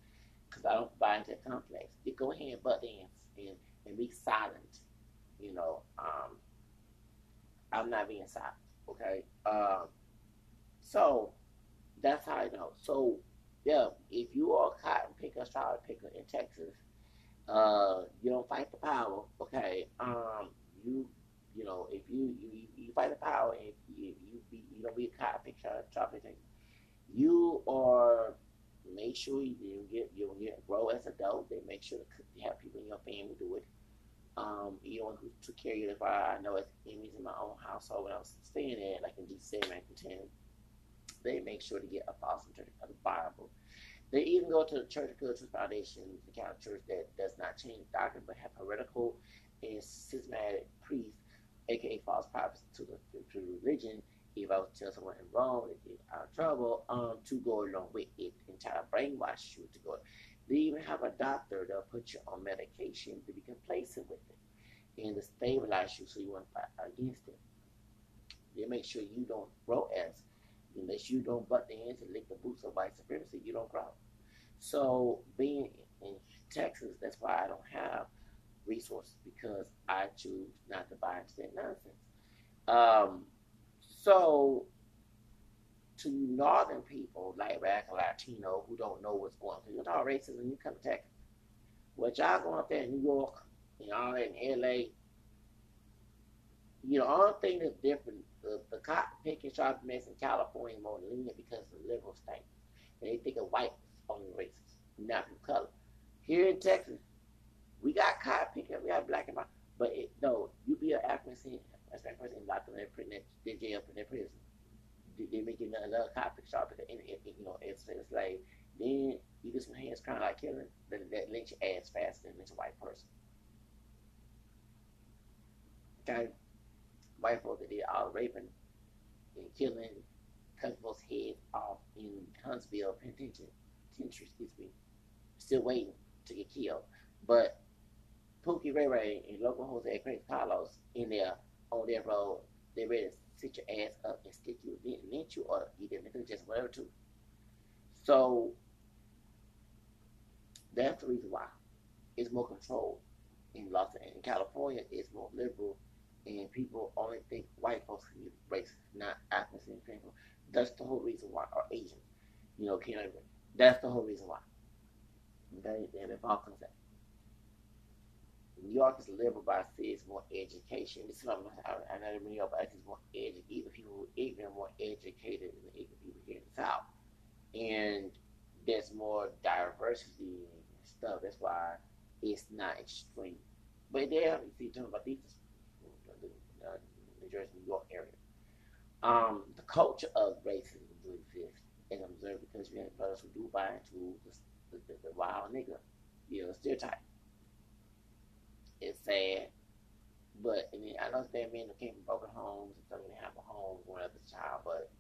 because I don't buy into the complex. You go ahead and butt dance and, and be silent. You know, um, I'm not being silent. Okay, um, so that's how I know. So yeah, if you are a cotton picker, strawberry picker in Texas, uh, you don't fight the power, okay? Um, you You know, if you you, you fight the power and you you, be, you don't be a cop picture chopping thing, you are make sure you, you get you get grow as adult. They make sure to have people in your family do it. Um, you know who took care of you. If I, I know it's enemies in my own household when I was staying there, like in DC, Matthew 10, they make sure to get a Boston Church of the Bible. They even go to the Church of Good Truth Foundation, the Catholic Church that does not change doctrine but have heretical and systematic priests, aka false prophets, to the to religion. If I was to tell someone in Rome they get out of trouble, um, to go along with it and try to brainwash you to go. They even have a doctor that'll put you on medication to be complacent with it and to stabilize you so you won't fight against it. They make sure you don't grow as unless you don't butt the ends and lick the boots of white supremacy, you don't grow. So being in Texas, that's why I don't have resources because I choose not to buy into that nonsense. Um, so to northern people like black or Latino who don't know what's going on, you know racism, you come to Texas. What y'all going up there in New York, you know, in LA, you know, only thing that's different, the, the cotton picking sharp mess in California more lenient because of the liberal state. And they think of white only racist, not from color. Here in Texas, we got cotton picking, we got black and white, but it, no, you be an African that's that person locked in their prison, they jail in their prison. They, make you another cotton pick sharp, and, you know, it's, it's like, then you get some hands of like killing, that, that ass faster than lynch a white person. Okay? White folks that did all uh, raping and killing, folks' heads off in Huntsville Penitentiary excuse me, still waiting to get killed. But Pookie Ray Ray and local Jose at Craig Carlos in there on their road, they ready to sit your ass up and stick you, lynch you, or either mentally just whatever too. So that's the reason why it's more controlled in Los Angeles. In California, it's more liberal, and people only think white folks can be racist, not African people. That's the whole reason why, or Asian, you know, can't that's the whole reason why. Okay, and if all comes out. New York is liberal, but I say it's more education. This is what I'm, I, know New York, but I it's more educated. People ignorant, more educated than the ignorant people here in the South. And there's more diversity and stuff. That's why it's not extreme. But there, you see, talking about these, Jersey, New York area. Um, the culture of racism do exist and observe because you have brothers who do buy into the, the, the, wild nigga, you know, stereotype. It's sad, but I mean, I understand men who came from broken homes and something have a home when as a child, but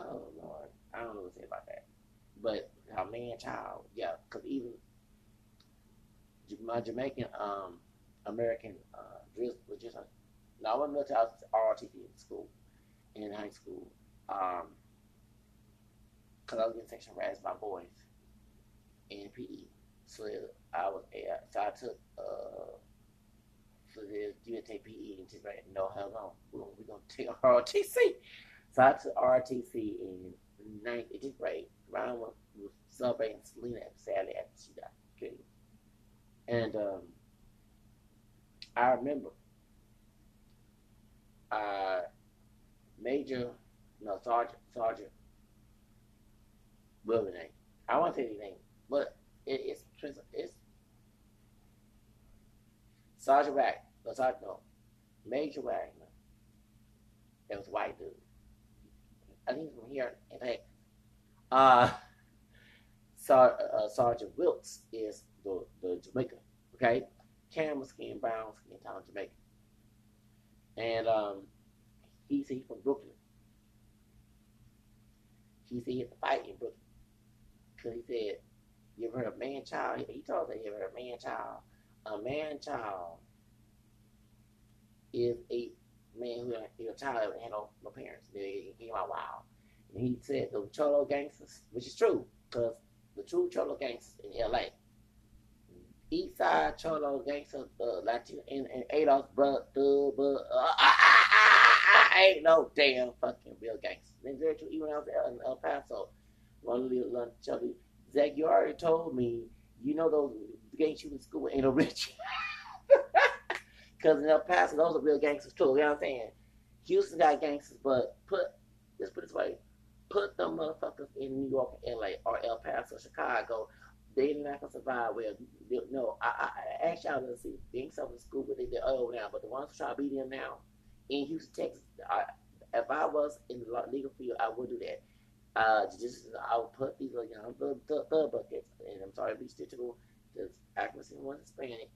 oh lord, I don't know what to say about that. But how man child, yeah, because even my Jamaican um American uh was just a, now I went was ROTC in school, in high school. Um, because I was getting section harassed by boys in PE. So I was, so I took, uh, so the you take PE and just like, no, hell no, we're we're gonna take *laughs* ROTC. So I took ROTC in ninth, eighth grade. Ryan was, was celebrating Selena sadly after she died. Okay. And um, I remember uh, Major, no, Sergeant, Sergeant Willie name. I won't say anything, but it, it's it's Sergeant Wagner. No, Sergeant, no, Major Wagner. That was white dude. I think from here in fact, uh, Sar, uh, Sergeant Wilkes is the the Jamaican. Okay, camera skin, brown skin, town Jamaican, and um, he said he's from Brooklyn. He said he had to fight in Brooklyn. Because he said, you ever heard of man child? He told us, you ever heard of man child? A man child is a man who is a child that had no parents. He came out wild. And he said the Cholo gangsters, which is true, because the true Cholo gangsters in LA, East Side Cholo gangsters, uh, Latino, and, and Adolf's brother, uh, uh, ah, ain't no damn fucking real gangsters. And very true, even out there in El Paso one little chubby. Zach, you already told me, you know those gangs you in school ain't no rich. *laughs* Because in El Paso, those are real gangsters too. You know what I'm saying? Houston got gangsters, but put let's put it this way: put them motherfuckers in New York, LA, or El Paso, Chicago. They not gonna survive. Well, no, I, I, I asked y'all to see. They ain't something school, but they, they're old now. But the ones who try to beat them now in Houston, Texas, I, if I was in the legal field, I would do that. Uh, just I would put these little young thug, thug, thug buckets, and I'm sorry to be typical, just accuracy one Hispanic,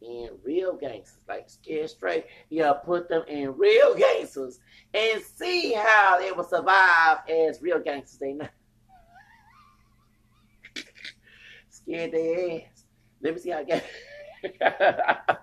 and real gangsters, like scared straight. Yeah, put them in real gangsters and see how they will survive as real gangsters. They not scared their ass. Let me see how I get. *laughs*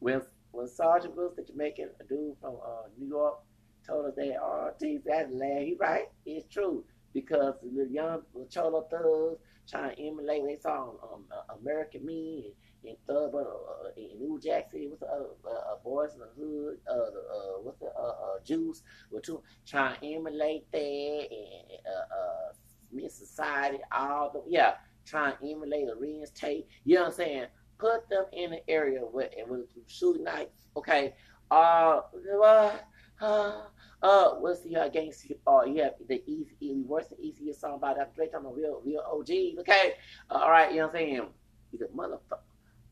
when when Sergeant Brooks, the Jamaican a dude from uh, New York, told us that, oh, geez, that's land. He right. It's true because the young the Cholo thugs trying to emulate. They saw um, American Me and, and Thug, uh, uh, in New Jack City. What's the other uh, uh, boys in the hood? Uh, the, uh, what's the uh, uh, Juice? Were two trying to emulate that and uh, uh, Miss Society. All the yeah, trying to emulate the Ren's tape. You know what I'm saying? Put them in an area where and with shooting nights. Okay. Uh, uh, uh, uh, what's the uh, gangster? Oh, you have the easy, worst, than easiest song by Dr. Dre. I'm a real, real OG. Okay, uh, all right, you know what I'm saying? He's a motherfucker,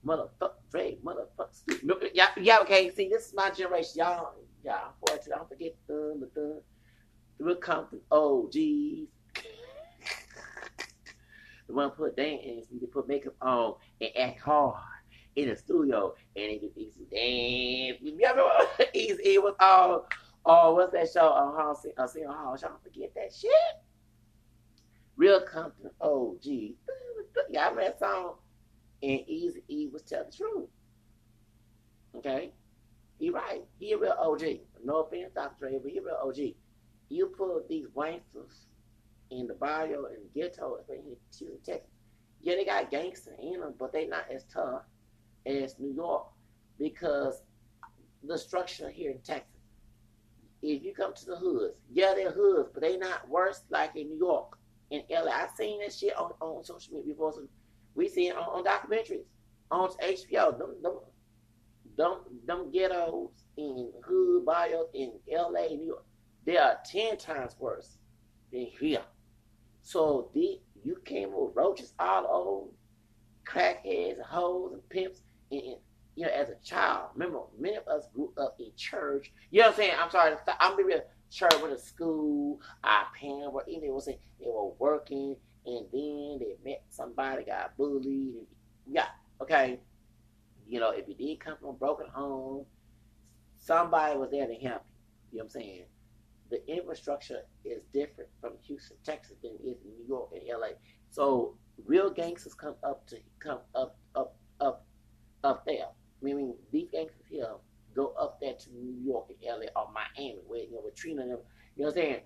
motherfucker, Dre, motherfucker. Yeah, yeah. Okay, see, this is my generation, y'all. Yeah, unfortunately, don't forget the the the Compton OGs. the one put dance, you can put makeup on and act hard in the studio, and it just easy dance. You remember *laughs* easy? It was all Oh, what's that show uh, Hall? Uh, City Hall. Y'all forget that shit. Real Compton OG. Y'all remember that song? And Easy E was telling the truth. Okay? He right. He a real OG. No offense, Dr. Dre, but he a real OG. You put these wanksters in the barrio and the ghetto, especially in Texas. Yeah, they got gangster in them, but they not as tough as New York because the structure here in Texas if you come to the hoods, yeah, they're hoods, but they not worse like in New York, in LA. I seen that shit on, on social media before. So we see it on, on documentaries on HBO. Them, them, them, them ghettos in hood bios in LA, New York, they are ten times worse than here. So the you came with roaches all over, crackheads, hoes, and pimps, and, you know, as a child. Remember, many of us grew up in church. You know what I'm saying? I'm sorry. I'm real church with a school. Our parents were even they were saying they were working, and then they met somebody, got bullied. Yeah, okay. You know, if you did come from a broken home, somebody was there to help you. You know what I'm saying? The infrastructure is different from Houston, Texas, than it is in New York and LA. So real gangsters come up to come up up up up there meaning these gangsters here go up there to New York and LA or Miami, where you know with Trina and you know what I'm saying?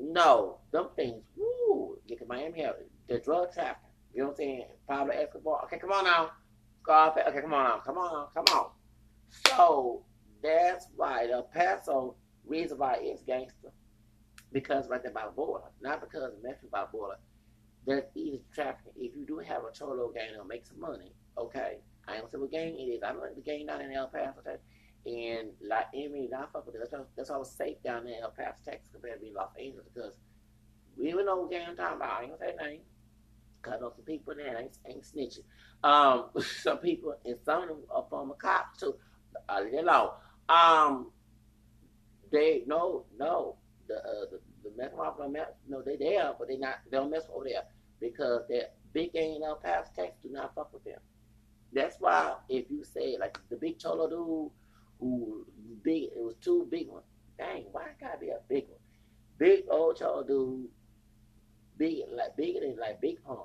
No, them things, woo, get to Miami have the drug trafficking. You know what I'm saying? Pablo Escobar. Okay, come on now. Scarface. Okay, come on now. Come on. Come on. So that's why the Paso reason why it's gangster. Because right there by the border. Not because of Memphis by the border. There's easy trafficking. If you do have a cholo gang that'll make some money, okay, I gonna say what gang it is. I don't like the gang down in El Paso, Texas. And like Emmy, I fuck with it. That's that's why I was safe down there in El Paso, Texas, compared to being Los Angeles because we even know what gang I'm talking about. I ain't gonna say name. I know some people there ain't, ain't snitching. Um, *laughs* some people and some of them are former cops too. Uh, you know, um, they no no the uh, the the mess no they there but they not they don't mess over there because that big gang in El Paso, Texas do not fuck with them. That's why if you say like the big cholo dude who big, it was two big ones. Dang, why gotta be a big one? Big old cholo dude, big like bigger than like Big Pun.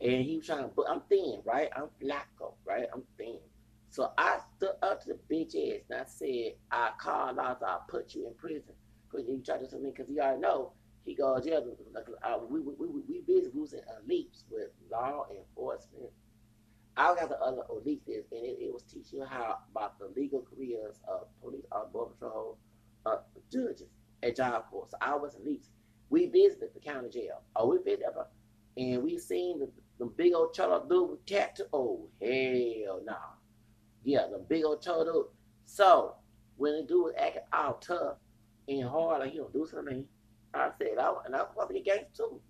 And he was trying to, but I'm thin, right? I'm flacco, right? I'm thin. So I stood up to the bitch ass and I said, I call out, I'll put you in prison. Because you tried to something, because you already know he goes, yeah, like, uh, we, we, we, we busy losing elites with law enforcement. I got the other elites, and it, it was teaching how about the legal careers of police, uh, border patrol, uh, judges at job corps. So I was elites. We visited the county jail. Oh, we visited, And we seen the, the big old cholo dude tattoo. Oh, hell no. Yeah, the big old cholo dude. So, when the dude was acting all tough and hard, like he don't do something, I said, I, and I was to be gangster too.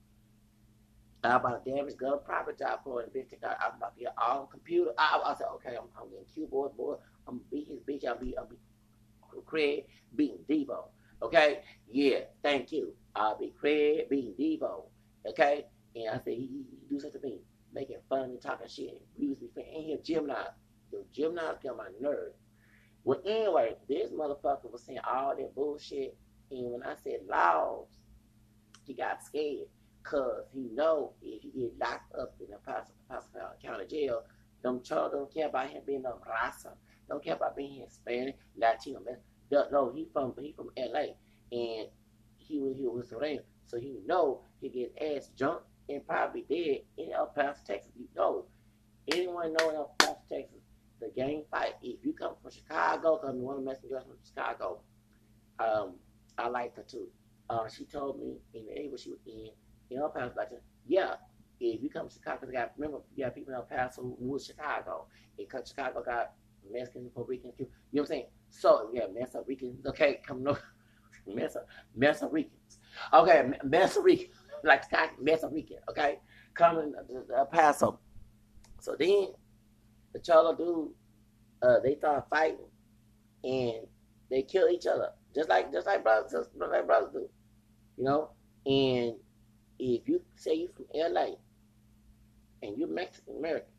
I about to damage gun private job for it. Bitch, I, am about to get all computer. I, I said, okay, I'm, I'm getting keyboard boy. I'm beat his bitch. I'll be, I'll be Craig beating Deebo. Okay, yeah, thank you. I'll be Craig beating Deebo. Okay, and I said he, he, he do such a thing, making fun and talking shit. Used to be and here Gemini, the Gemini on my nerve. Well, anyway, this motherfucker was saying all that bullshit, and when I said laws, he got scared. Cause he know if he get locked up in a Pasadena County jail, them children don't care about him being a raza, don't care about being Hispanic, Latino man. No, he from he from LA and he was he was surrounded. So he know he get ass jumped and probably dead in El Paso, Texas. You know. Anyone know in El Paso, Texas, the gang fight, if you come from Chicago, because one of the messengers from Chicago, um, I like her too. Uh, she told me in the area she was in, in El Paso, like, yeah, if you come to Chicago, got remember you got people in El Paso who was Chicago, because Chicago got Mexicans, Puerto Ricans, you know what I'm saying? So yeah, Mexican Ricans, okay, come no, *laughs* Mexican Ricans, okay, Mexican Ricans, like Mexican Rican, okay, coming to El Paso. So then the Cholo dude, uh, they start fighting, and they kill each other, just like just like brothers, just like brothers do, you know, and if you say you from LA and you're Mexican American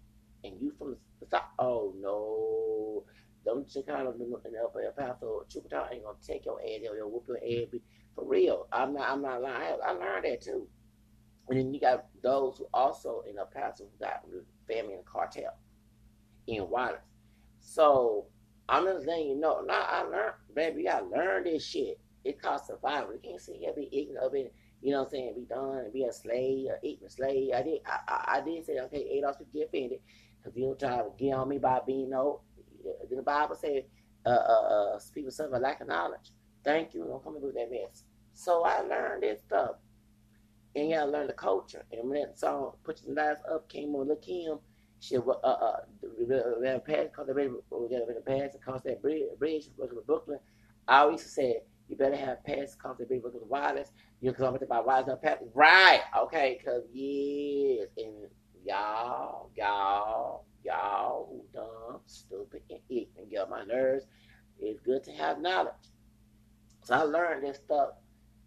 and you from the South, oh no, them Chicano and El, El Paso, Chuco Town ain't gonna take your ass, they'll whoop your ass. For real, I'm not, I'm not lying. I, I learned that too. And then you got those who also in El Paso who got family in the cartel in Juarez. So I'm just letting you know. Now I learned, baby, I gotta this shit. It costs survival. You can't sit here be ignorant of it you know what I'm saying, be done and be a slave, or eat a slave. I did, I, I, I did say, okay, Adolf should get offended because you don't try to get on me by being no. The Bible said, uh, uh, uh, speak with some lack of knowledge. Thank you. Don't come and do that mess. So I learned this stuff. And yeah, I learned the culture. And when that song, Put Your Lives Up, came on, look him, she, uh, uh, the pass, cause the got to pass across that bridge, bridge, Brooklyn. I always said, you better have pass across the bridge, Brooklyn Wireless you come up about why is not Pepsi? Right. Okay, because yes. And y'all, y'all, y'all who dumb, stupid, and ignorant get on my nerves. It's good to have knowledge. So I learned this stuff.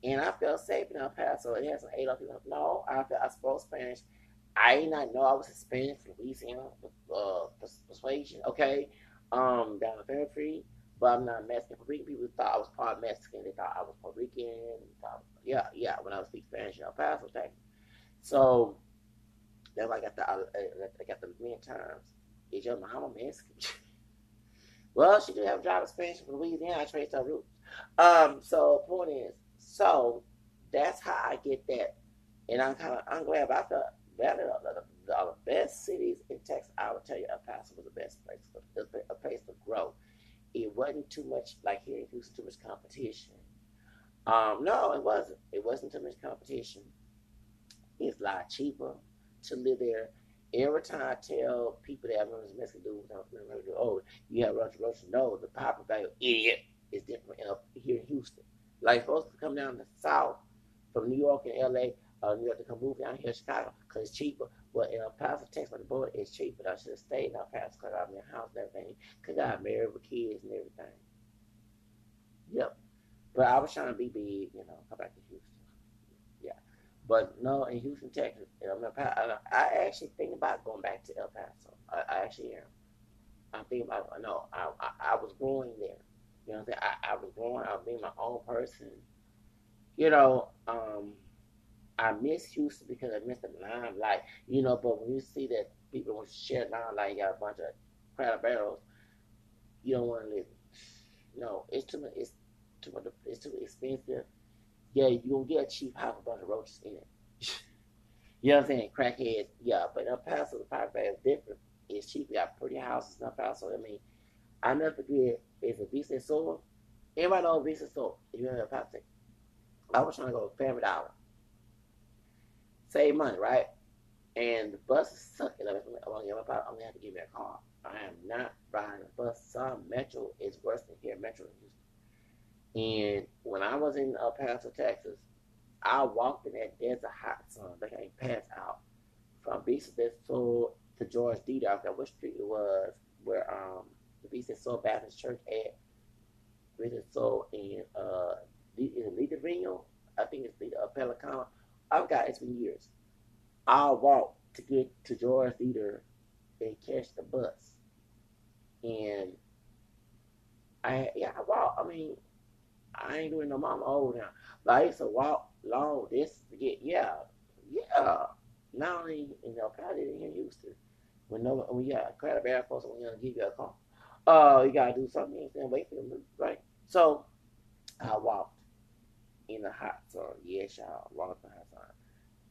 And I felt safe in El Paso. It has some eight people. No, I felt I spoke Spanish. I did not know I was Hispanic Louisiana uh, persuasion. Okay, um, down the Fairfield but I'm not Mexican. Puerto Rican people thought I was part Mexican. They thought I was Puerto Rican. Thought, yeah, yeah. When I was speaking Spanish in El Paso, Texas. So then I got the I, I got the many times. Is your mama Mexican? *laughs* well, she did have a job in Spanish from Louisiana. I traced her roots. Um, so point is, so that's how I get that, and I'm kind of I'm glad about the better the, the, the, best cities in Texas. I would tell you El Paso was the best place, a place to grow it wasn't too much like here in Houston, too much competition. Um, no, it wasn't. It wasn't too much competition. It's a lot cheaper to live there. Every time I tell people that I remember Mexican dude, I remember do, oh, you have Russian Russian. No, the proper value, idiot, is different up here in Houston. Like folks come down the south from New York and LA, uh, New York to come move down here to Chicago because it's cheaper. Well, in El Paso, Texas, the border is cheaper. I should have stayed in El Paso because I'm in a house and everything. Because I got married with kids and everything. Yep. But I was trying to be big, you know, come back to Houston. Yeah. But no, in Houston, Texas, I'm I, I actually think about going back to El Paso. I, I actually am. I'm thinking about, no, I, I, I was growing there. You know what I'm saying? I, I was growing, I was being my own person. You know, um, I miss Houston because I miss the limelight, you know. But when you see that people want to share limelight, you got a bunch of crowd barrels, you don't want to live. No, it's too much. It's too much. It's too expensive. Yeah, you gonna get a cheap house with a bunch of roaches in it. *laughs* you know what I'm saying? Crackheads, yeah. But El Paso, the property is different. It's cheap. We got pretty houses in El Paso. I mean, I never forget. It's a Vista Soul. Everybody knows Vista Soul. If you're in El Paso, I was trying to go to Family Dollar save money, right? And the bus is sucking. I'm gonna have to give me a car. I am not riding a bus. Some Metro is worse than here. Metro And when I was in El Paso, Texas, I walked in that desert hot sun. Like I passed out from Vista del Sol to George Dieter. I forgot what street it was where um the Vista del Sol Baptist Church at. Vista del Sol and uh it Lee Trevino? I think it's Lita uh, Pelican. I've got it's been years. I'll walk to get to George Dieter and catch the bus. And I yeah, I walk. I mean, I ain't doing no mama old now. But I used to walk long distance to get yeah, yeah. Not only in El Paso in Houston. When no when you got a crowd of air force when gonna give you a call. Uh you gotta do something, you ain't wait for them, right? So I walked in the hot sun. Yes, y'all walked in the hot sun.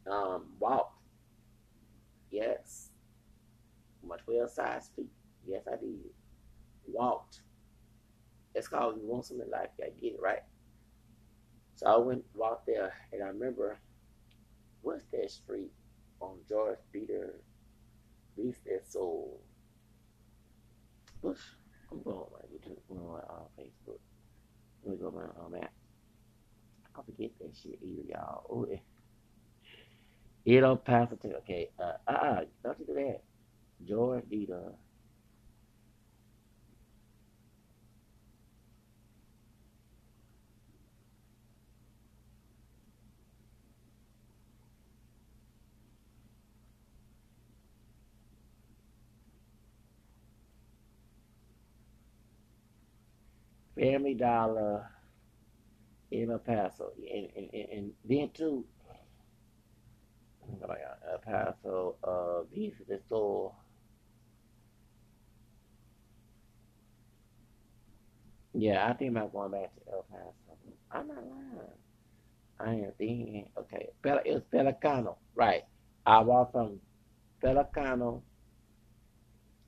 Um walked. Yes. My twelve size feet. Yes, I did. Walked. It's called you want something like that, get it right. So I went walked there and I remember what's that street on George Peter Beef that soul. Bush. I'm going like YouTube on uh, Facebook. Let me go my um, map. I forget that shit either, y'all. Oh, it, it don't pass it to okay. Uh, uh, uh, don't you do that. George Dieter. Family Dollar in El Paso. And, and, and, and then too, El Paso, uh, beef is so. Yeah, I think about going back to El Paso. I'm not lying. I am thinking, okay, Pel- it was Pelicano, right. I walked from Pelicano,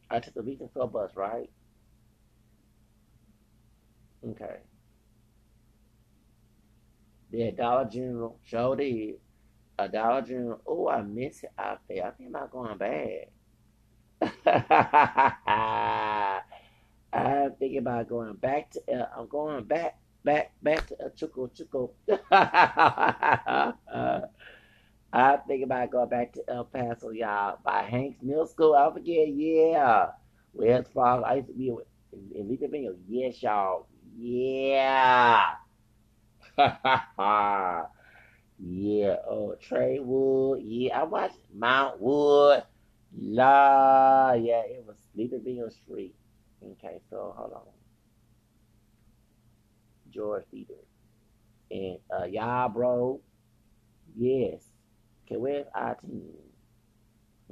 I took the Vista Tour bus, right? Okay. Yeah, Dollar General, sure did. A Dollar General. Oh, I miss it out there. I think I'm going back. *laughs* I'm thinking about going back to. Uh, I'm going back, back, back to uh, Chuco Chuco. *laughs* I'm thinking about going back to El Paso, y'all. By Hanks Middle School. I forget. Yeah. West Fargo. I used to be in, in Vineyard. Yes, y'all. Yeah. *laughs* yeah. Oh, Trey Wood. Yeah, I watched Mount Wood. La. Yeah, it was Lita Vineyard Street. Okay, so hold on. George Dieter. And uh yeah, bro. Yes. Okay, where's I ten?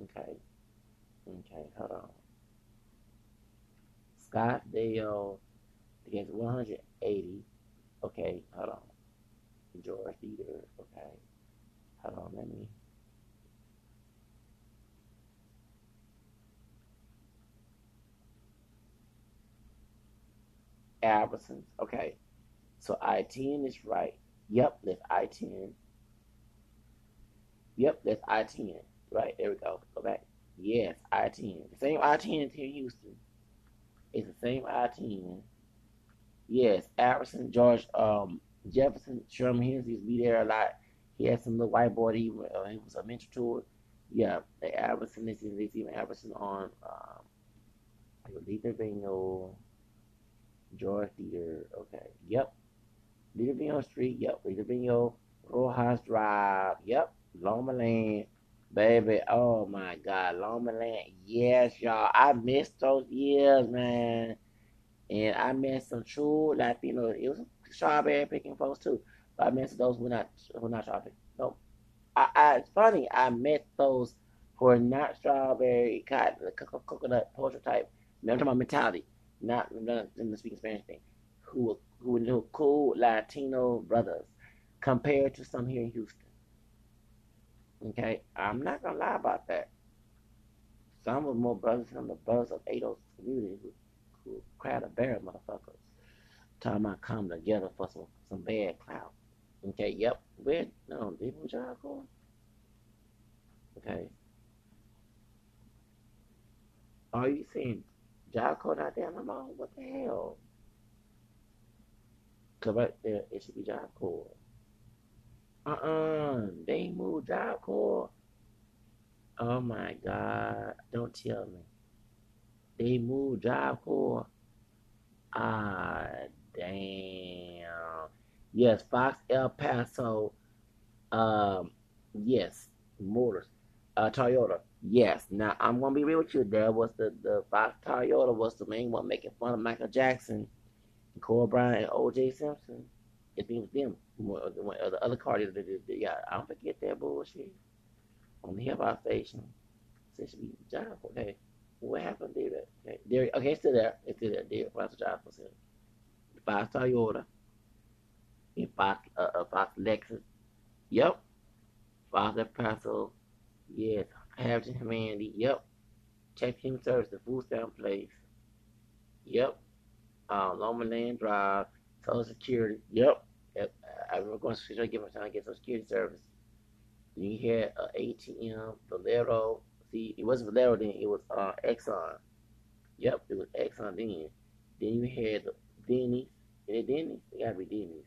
Okay. Okay, hold on. Scottsdale against 180. Okay, hold on. George Dieter. Okay. Hold on, let me. Albertsons. Okay. So I 10 is right. Yep, that's I 10. Yep, that's I 10. Right, there we go. Go back. Yes, I 10. The same I 10 here in Houston. It's the same I 10. Yes, Albertson, George um, Jefferson, Sherman Hensy used to be there a lot. He had some little whiteboard. He, uh, he was a mentor to it. Yeah, the Albertson, this is this even Albertson on um, Lee Trevino, George Dieter. Okay, yep. Lee Trevino Street. Yep. Lee Trevino, Rojas Drive. Yep. Loma. Baby, oh my God, Lomaland. Yes, y'all. I missed those years, man. And I met some true Latino. It was strawberry picking folks too. But I met those who were not who were not strawberry. No, I, I, it's funny. I met those who are not strawberry, cotton, the coconut, poetry type. I'm talking about mentality, not, in the speaking Spanish thing. Who who knew cool Latino brothers compared to some here in Houston. Okay, I'm not gonna lie about that. Some were more brothers than the brothers of ADOS community who crowd of bear motherfuckers. Talking about come together for some, some bad clout. Okay, yep. Where no, we y'all going? Okay. Are you seeing Corps out there? I'm on. What the hell? Cause right there, it should be Job Corps. Uh-uh. They moved Job Corps. Oh my God. Don't tell me. They moved Job Corps. Ah, damn. Yes, Fox El Paso. Um, yes, Motors. Uh, Toyota. Yes. Now I'm gonna be real with you. There was the the Fox Toyota was the main one making fun of Michael Jackson, and Kobe Bryant, and O.J. Simpson. It with them. More the, the other car that Yeah, I don't forget that bullshit on the hip hop station. Since be job. Okay, what happened, David? Okay, there. Okay, it's still there. It's still there. David Fox job for. Five Toyota. And Fox, uh, uh, Fox Lexus. Yep. Fox El Paso. Yes. Harrington Humanity. Yep. Check Team Service, the food stamp place. Yep. Um, Lomaland Drive, Social Security. Yep. yep. I remember going to get my time to get Social Security service. Then you had uh, ATM, Valero. See, it wasn't Valero then, it was uh, Exxon. Yep, it was Exxon then. Then you had the Denny's. It Denny's? It gotta be Denny's.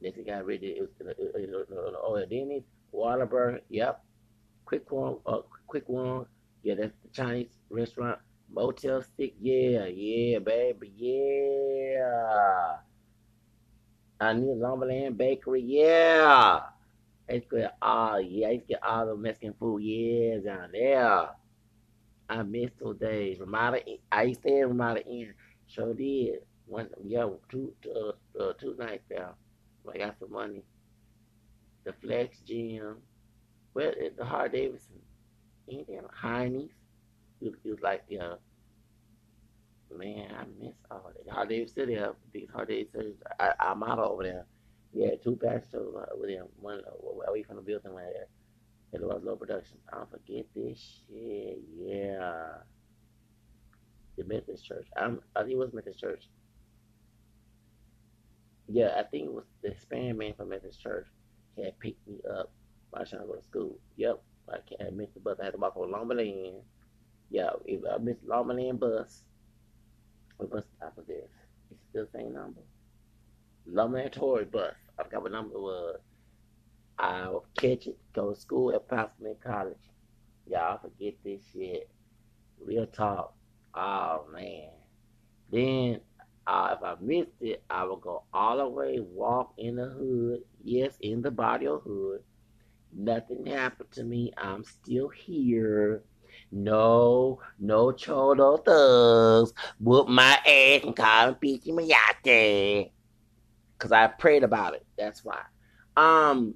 Then it got rid of it. Was, uh, uh, oh, Denny's. Yep. Quick one, uh, quick one. Yeah, that's the Chinese restaurant. Motel Stick, yeah, yeah, baby, yeah. I need Lomaland Bakery, yeah. I used to get all, yeah, I used to get all the Mexican food, yeah, down there. I miss those days. Ramada, I used to stay in Ramada Inn. Sure did. One, yeah, two, uh, uh, two nights there. I got some money. The Flex Gym. Well, the Harley Davidson, anything Heine's, it, it was like, you know, man, I miss all that. Harley Davidson there, big Harley Davidson, I, I'm out over there. Yeah, two pastors uh, with him, one uh, away from the building right there. It was low production. I don't forget this shit. Yeah, the Methodist Church. I'm, I think it was Methodist Church. Yeah, I think it was the Hispanic man from Methodist Church had picked me up I was trying to go to school. Yep. I miss the bus. I had to walk on Lomaland. Yeah, if I missed Lomaland bus, what bus stop was this? It's still the same number. Lomaland Tory bus. I forgot what number it was. I'll catch it, go to school at Pasadena College. Y'all forget this shit. Real talk. Oh man. Then uh, if I missed it, I would go all the way, walk in the hood. Yes, in the body of hood Nothing happened to me. I'm still here. No, no cholo thugs whoop my ass and call me Pichi Mayate. Cause I prayed about it. That's why. Um,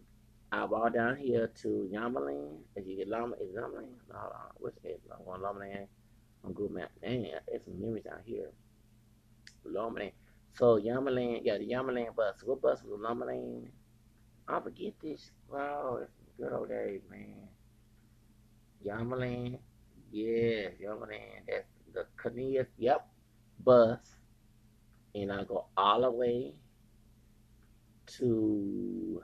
I walk down here to Yamaland. As you get Lama, is Yamaland? No, which is I'm going Lamaland on Google Map. Man, there's some memories down here. Lamaland. So Yamaland, yeah, the Yamaland bus. What bus was Lamaland? I forget this. Wow, it's Good old days, man. Yamaland. Yeah, Yamaland. That's the Cornelius, yep, bus. And I go all the way to,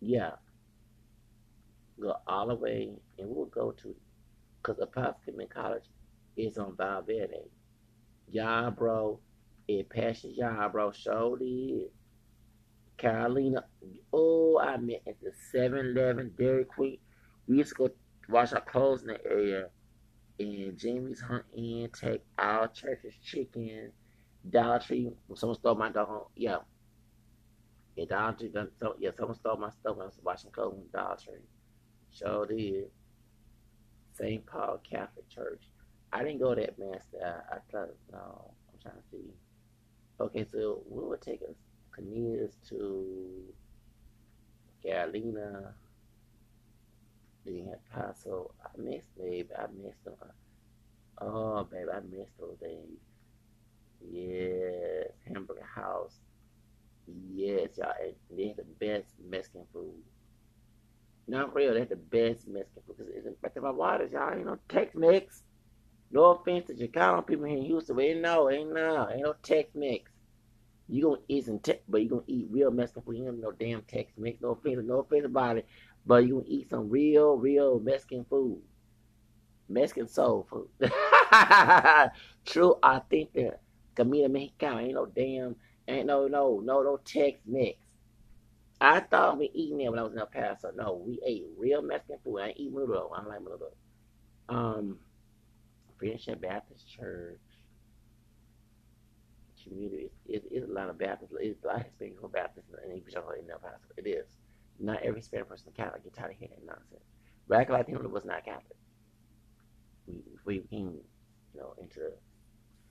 yeah, go all the way, and we'll go to, because Apostle College is on viability. Y'all, bro. It passes y'all, bro. Showed it. Carolina. Oh, I met at the 7 Eleven Dairy Queen. We used to go wash our clothes in the area. And Jamie's Hunt Inn, take our church's chicken, Dollar Tree. Someone stole my dog. Yeah. Yeah, Dollar Tree. So, yeah, someone stole my stuff when I was washing clothes in Dollar Tree. Sure did. St. Paul Catholic Church. I didn't go that master. I, I thought, uh, no, I'm trying to see. Okay, so we would take us? Cornelius to Carolina, then Paso. I missed, babe. I missed them. Oh, babe, I missed those days. Yes, Hamburger House. Yes, y'all. They have the best Mexican food. Not real, they have the best Mexican food. Cause it's back to my waters, y'all. You know, Tex Mex. No offense to Chicano people here in Houston, but ain't no, ain't no, ain't no Tex Mex. You gonna eat some Tex, but you gonna eat real Mexican food. You don't no damn Tex Mex. No offense, no offense about it, But you gonna eat some real, real Mexican food. Mexican soul food. *laughs* True authentic comida mexicana. Ain't no damn, ain't no, no, no, no Tex Mex. I thought we eating it when I was in El Paso. No, we ate real Mexican food. I ain't eat menudo. I don't like menudo. Um, Friendship Baptist Church. Community. It's, it's, a lot of Baptists. It's a lot of Hispanic Baptists in in El Paso. It is. Not every Hispanic person is Catholic. Get tired of hearing that nonsense. Radical Latino was not Catholic. We, we came, you know, into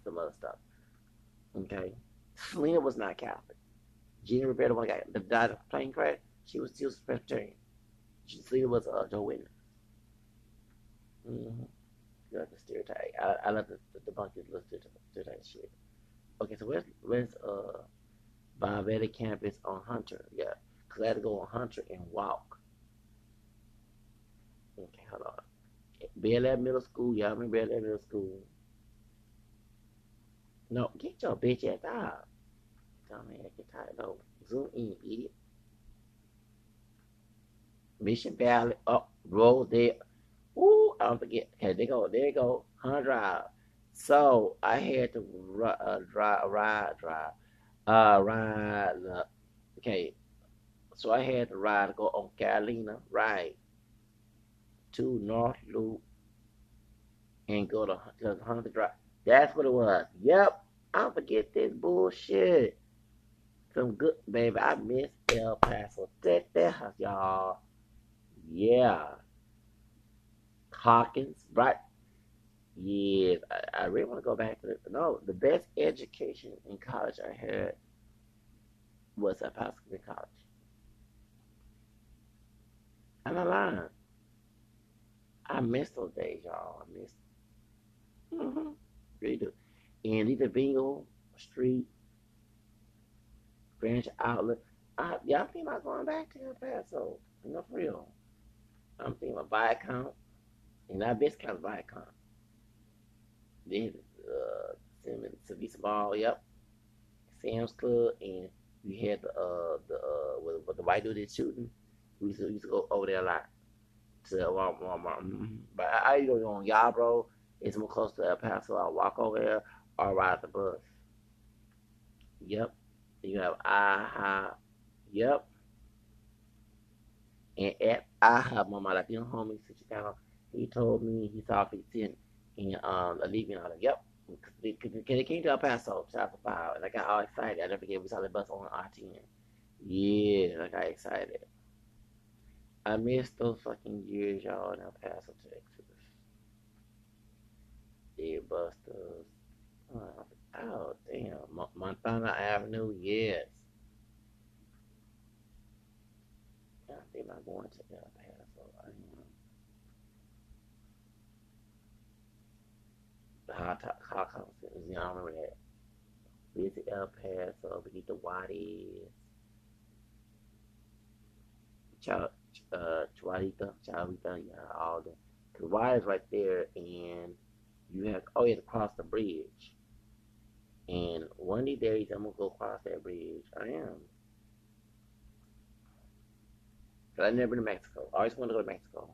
some other stuff. Okay. Selena was not Catholic. Jenni Rivera, the one guy that died of plane crash, she was still Presbyterian. She, Selena was uh, Joe Witness. Mm-hmm. Like the stereotype. I, I love the, the debunking the stereotype shit. Okay, so where's where's uh Valle Verde campus on Hunter? Yeah, cause I had to go on Hunter and walk. Okay, hold on. Bel Air Middle School. Y'all remember Bel Air Middle School? No, get your bitch ass out. Dumbass, get tired. No, zoom in, idiot. Mission Valley, up, road there. Ooh, I don't forget. Okay, they go, there go, Hunt Drive. So I had to uh, drive, ride, drive, uh, ride. Uh, okay, so I had to ride go on Carolina, right, to North Loop, and go to, to Hunter Drive. That's what it was. Yep, I forget this bullshit. Some good, baby. I miss El Paso, Texas, y'all. Yeah. Hawkins, right? Yes, I, I really want to go back to it. No, the best education in college I had was at Paso College. I'm not lying. I miss those days, y'all. I miss. Mm-hmm. Really do. And either Bingo Street, Branch Outlet. I, yeah, I'm thinking about going back to El Paso. Know, for real. I'm thinking about Viacom. And that best kind of Viacom. Then uh, Simmons, Savisa Mall, yep. Sam's Club, and we had the uh the uh with, the white dude that's shooting. We used, to, we used to go over there a lot to Walmart. Mm-hmm. But I, I go on bro. It's more close to El Paso. I'll walk over there or ride the bus. Yep. You have AHA. Yep. And at AHA, Mama Latino homie, Chicano, he told me he saw 15 and um, Olivia and all Yep. Because they came to El Paso, out Five, and I got all excited. I never forget we saw the bus on R10. Yeah, I got excited. I missed those fucking years, y'all, in El Paso, Texas. Yeah, Busters. Oh, oh damn. Montana Avenue, yes. I think I'm going to El Paso. I am. The hot, hot conference, you know, I remember that. Visit El Paso, we get the Waddies. Ch- uh, yeah, all that. Cause Waddies right there, and you have oh you have to cross the bridge. And one of these days I'm gonna go across that bridge. I am. Cause I've never been to Mexico. I always wanted to go to Mexico.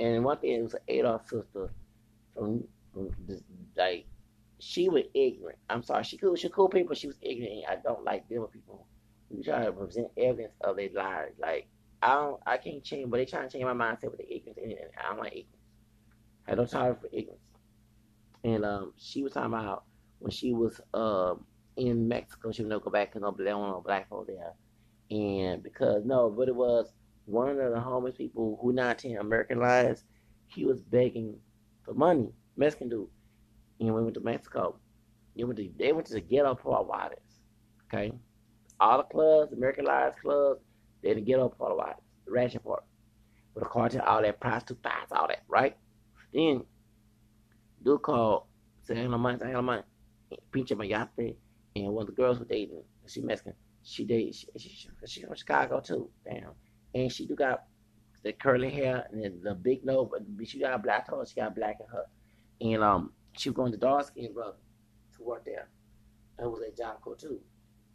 And one thing was Adolf's sister from, from this, like she was ignorant. I'm sorry, she cool, she cool people, she was ignorant. I don't like with people who try to present evidence of their lies. Like I don't, I can't change, but they trying to change my mindset with the ignorance, and I don't like ignorance. I don't tolerate for ignorance. And um, she was talking about when she was um in Mexico, she would never go back because no, they want black folk there. And because no, but it was one of the homeless people who not in American lives, he was begging for money, Mexican dude. And we went to Mexico. They went to, they went to the ghetto Port Waters. Okay? All the clubs, American Lives clubs, they didn't get up for a while. The ration part. With the cartel, all that prostitute thighs, all that, right? Then, dude called, said, I ain't no money, I ain't no money. Pinche Mayate, and one of the girls were dating, she Mexican, she dated, she, she, she from Chicago too, damn. And she do got the curly hair and the big nose, but she got black hair, she got black in her. And um, she was going to dark skin brother to work there. It was at Jocko too.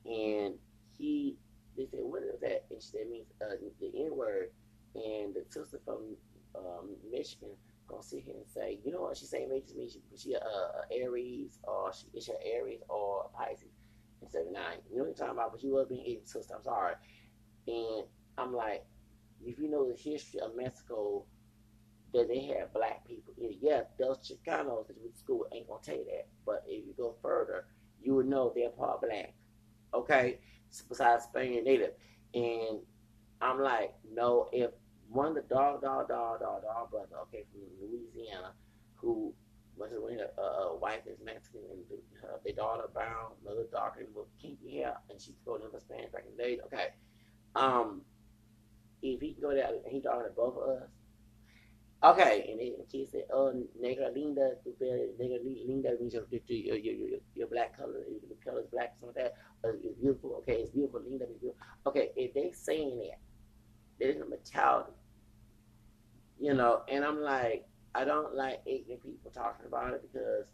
And he they said what is that? And she said means uh, the N word. And the sister from um, Michigan gonna sit here and say, you know what she saying makes me she, she a Aries or she is she Aries or Pisces. And said, nah, you know what I'm talking about, but you was being ignorant sister, I'm sorry. And I'm like, if you know the history of Mexico, that they had black people. Yeah, those Chicanos that went to school ain't gonna tell you that. But if you go further, you would know they're part black. Okay? Besides Spanish native. And I'm like, no, if one of the dog, dog, dog, dog, dog brother, okay, from Louisiana, who was a, a, wife is Mexican and uh, their daughter brown, mother darker with kinky hair, and she spoke in Spanish back in the day. Okay, um, if he can go there and he talking to both of us, okay, and, then she said, "Oh, negra linda, negra linda means your your, your, your, black color, your color is black, something like that. Uh, it's beautiful. Okay, it's beautiful. Linda, it's beautiful. Okay, if they saying that, there's a mentality you know, and I'm like, I don't like ignorant people talking about it because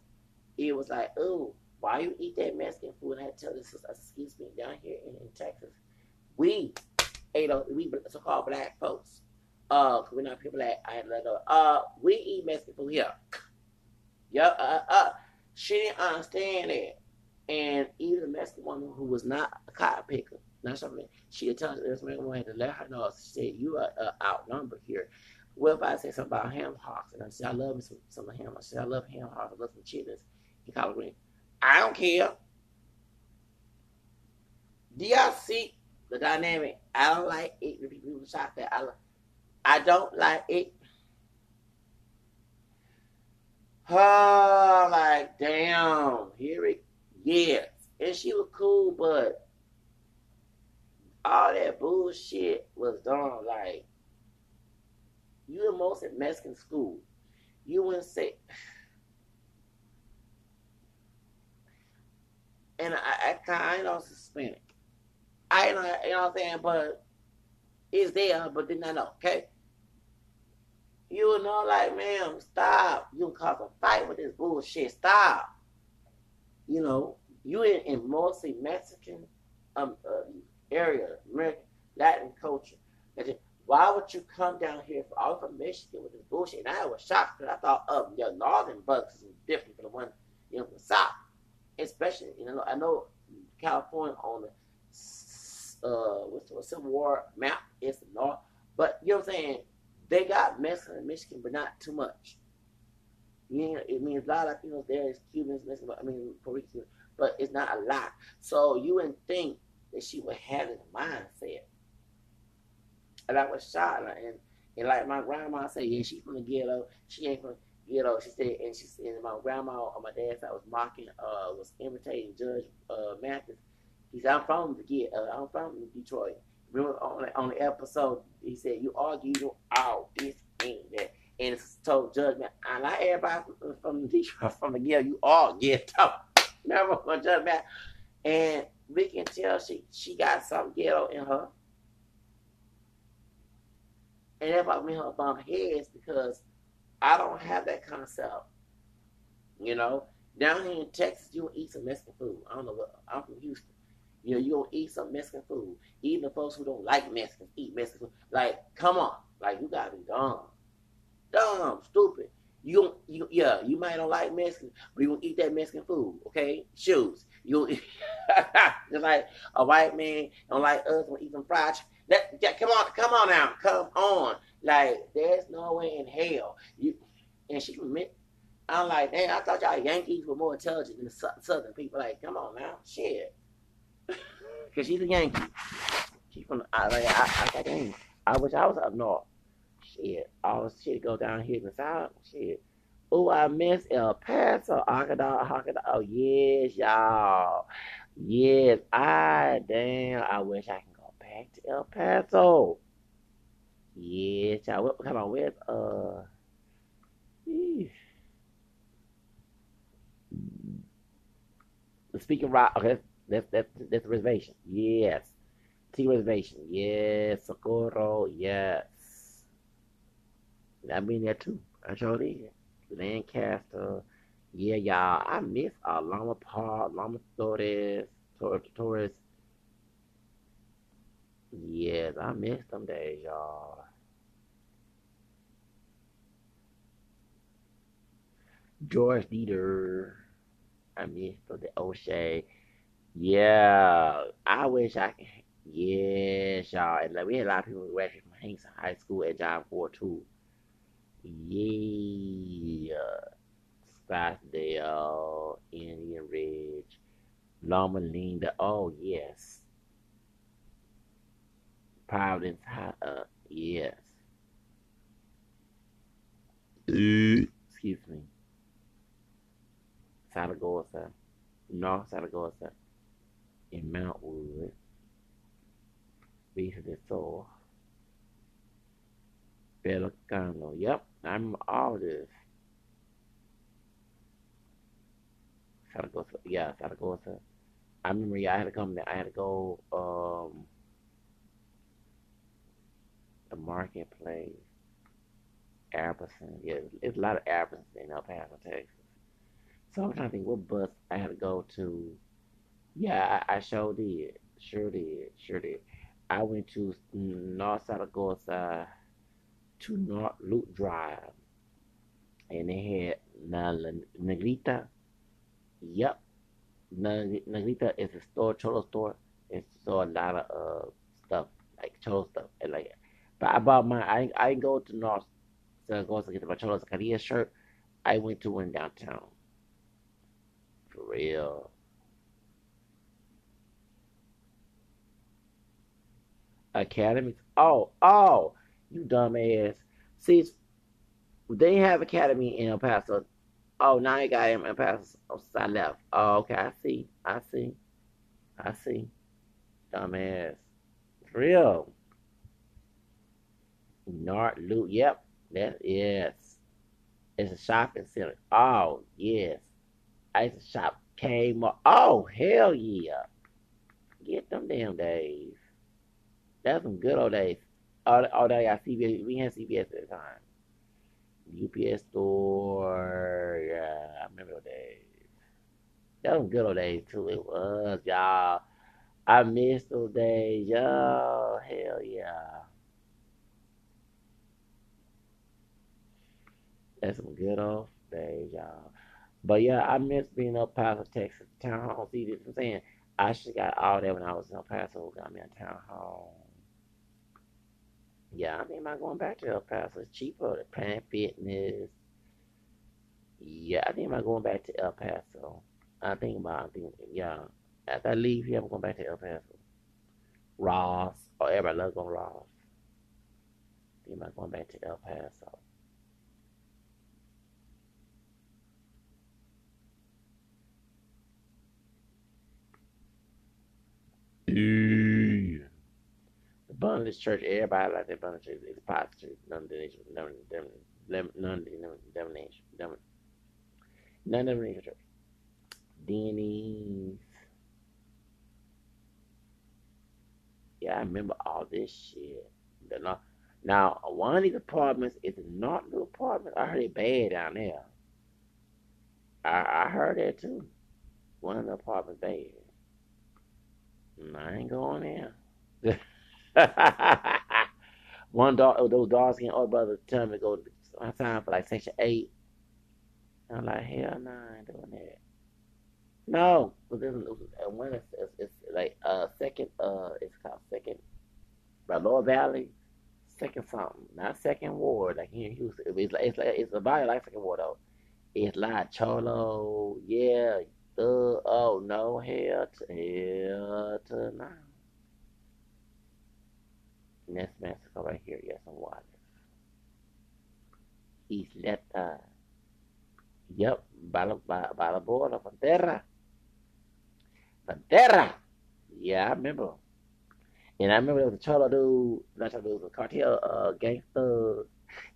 it was like, oh, why you eat that Mexican food? And I tell this, excuse me, down here in, in Texas, we ate, a, we so-called black folks, uh, we're not people that I let go, uh, we eat Mexican food here. Yeah, uh, uh, she didn't understand that. And even the Mexican woman who was not a cotton picker, not something, she had told this Mexican woman to let her know, she said, you are uh, outnumbered here. What if I say something about ham hocks and I said, I love me some, some ham? I said, I love ham hocks, I love some chitlins and collard green. I don't care. Do y'all see the dynamic? I don't like it when people shot that. I, I don't like it. Oh, like damn, here it, yes, and she was cool, but all that bullshit was done like you in most at Mexican school. You wouldn't say. *sighs* And I, I, I ain't also Hispanic. I ain't, you know what I'm saying, but it's there, but didn't I know, okay? You know, like, man, stop. You cause a fight with this bullshit. Stop. You know, you in, in mostly Mexican um, uh, area, American, Latin culture. Why would you come down here for all from Michigan with this bullshit? And I was shocked because I thought, oh, your northern bucks is different from the one you know from the south. Especially, you know, I know California on the uh, what's the Civil War map is the north, but you know what I'm saying? They got Mexican in Michigan, but not too much. You know, it means a lot of Latinos there is Cubans, Mexican, I mean Puerto Rican, but it's not a lot. So you wouldn't think that she would have a mindset and I was shocked. And, and like my grandma said, yeah, she from the ghetto. She ain't from ghetto. She said, and she said, and my grandma on my dad's side was mocking, uh, was imitating Judge uh, Mathis. He said, I'm from the. Uh, I'm from Detroit. Remember on the, on the episode, he said, you argue all this and that. And it's told Mathis, and not everybody from, from Detroit, *laughs* from the ghetto, you all ghetto. Remember when Judge Mathis? And we can tell she, she got some ghetto in her. And everybody me her bump heads because I don't have that concept. You know, down here in Texas, you eat some Mexican food. I don't know what I'm from Houston. You know, you gonna eat some Mexican food. Even the folks who don't like Mexicans eat Mexican food. Like, come on, like you gotta be dumb, dumb, stupid. You don't, you yeah, you might don't like Mexican, but you gonna eat that Mexican food, okay? Shoes. You *laughs* just like a white man don't like us gonna eat some fried chicken. That, yeah, come on, come on now, come on. Like, there's no way in hell. You and she I'm like, damn, I thought y'all Yankees were more intelligent than the Southern people. Like, come on now, shit. Cause she's a Yankee. She from I like I, I, I, I wish I was up north. Shit, all the shit go down here in the south. Shit. Oh, I miss El Paso, Hockendaugh, Hockendaugh. Oh yes, y'all. Yes, I damn. I wish I can go back to El Paso. Yeah, y'all. Come on, where's uh? Speaking rock. Okay, that's that's that's reservation. Yes, T reservation. Yes, Socorro. Yes, I've been there too. I sure did. Lancaster. Yeah, y'all. I miss uh, Loma Park, Loma Torres, Torres, Yes, I miss them days, y'all. George Dieter. I miss the O'Shea. Yeah, I wish I could. Yes, y'all. And like we had a lot of people who graduated from Hanks High School at John Ford too. Yeah, Scottsdale, Indian Ridge, Loma Linda. Oh yes, Providence. Hi- Uh, yes. Excuse me. Zaragoza, North Zaragoza, in Montwood, Vista del Sol, Pellicano. Yep, I remember all this. Zaragoza, yeah, Zaragoza. I remember, yeah, I had to come there. I had to go, um, the marketplace, Albertson. Yeah, it's a lot of Albertsons in El Paso, Texas. So I'm trying to think what bus I had to go to. Yeah, I, sure did. Sure did. Sure did. I went to North side of Zaragoza to North Loop Drive, and they had La Negrita. Yep, Na- Negrita is a store, cholo store. It's store a lot of uh stuff like cholo stuff and like. But I bought my. I I go to North Zaragoza to get my cholo Zacaria shirt. I went to one downtown for real. Academies. Oh, oh, you dumbass. See, they have academy in El Paso. Oh, now they got him in El Paso. Oh, so I left. Oh, okay. I see. I see. I see. Dumbass. For real. North Loop. Yep. That yes. It's a shopping center. Oh, yes. I used to shop Kmart. Oh, hell yeah. Get them damn days. That's some good old days. Oh, oh, they got CVS. We had CVS at the time. UPS store. Yeah, I remember those days. That was good old days too. It was, y'all. I miss those days, y'all. Hell yeah. That's some good old days, y'all. But yeah, I miss being up Paso, Texas. Town hall. See, this is I'm saying. I should got all that when I was in El Paso. Got me a town hall. Yeah, I think about going back to El Paso. It's cheaper. The Planet Fitness. Yeah, I think about going back to El Paso. I think about, I think, yeah. After I leave here, I'm going back to El Paso. Ross. Oh, everybody loves going Ross. I think about going back to El Paso. Yeah. The Bundless Church, everybody like that Bundless Church. It's positive. Non-denomination. Non-denomination. Non-denomination church. Denny's. Yeah, I remember all this shit. Now, one of these apartments is not the apartment. I heard it bad down there. I, I heard that too. One of the apartments bad. I ain't going there. *laughs* *laughs* One dog, those dogs getting older brother tell me to go to time for like section eight. I'm like, hell no, I ain't doing that. No, but this is uh, one is it's, it's like uh second uh it's called second by Lower Valley, second something, not second ward like here in Houston. It's like it's like it's about like second ward though. It's like Cholo, yeah, uh, oh no, hell to hell to no. Next Mexico right here, yes, some water. Ysleta, yep, border, Frontera, Frontera. Yeah, I remember. And I remember there was a Cholo dude, not Cholo dude, it was a cartel uh, gangster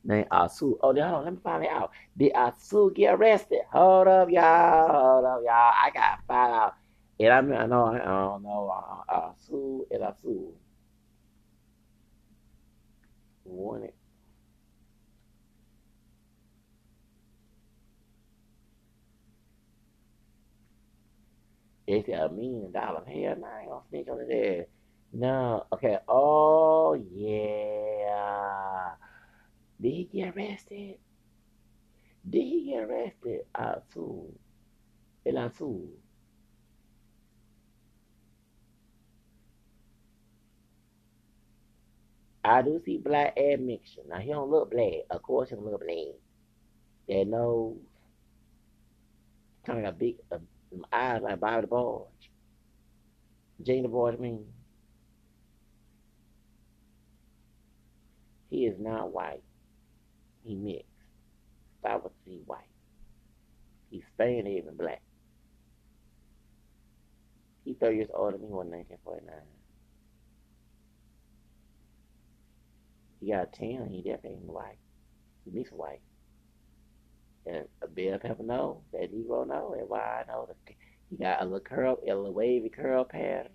named Azul. Oh, hold on, let me find it out. Did Azul get arrested? Hold up, y'all. Hold up, y'all. I got to find out. And I, mean, I know, I don't know, uh, Azul and Azul. Wanted. They said a million dollars. Hell, no, I ain't gonna sneak his ass. No, okay. Oh yeah. Did he get arrested? Did he get arrested? I too. I Azul. I do see black admixture. Now he don't look black. Of course he don't look black. That nose, kind of got big uh, eyes like Bobby the Barge. Jane the Barge, mean. He is not white. He mixed. Stop with the white. He's Spanish and black. He 30 years older than me in 1949. He got a tan, he definitely ain't white. He mixed white. And a bit of pepper know, that Negro know, and why I know he got a little curl, a little wavy curl pattern.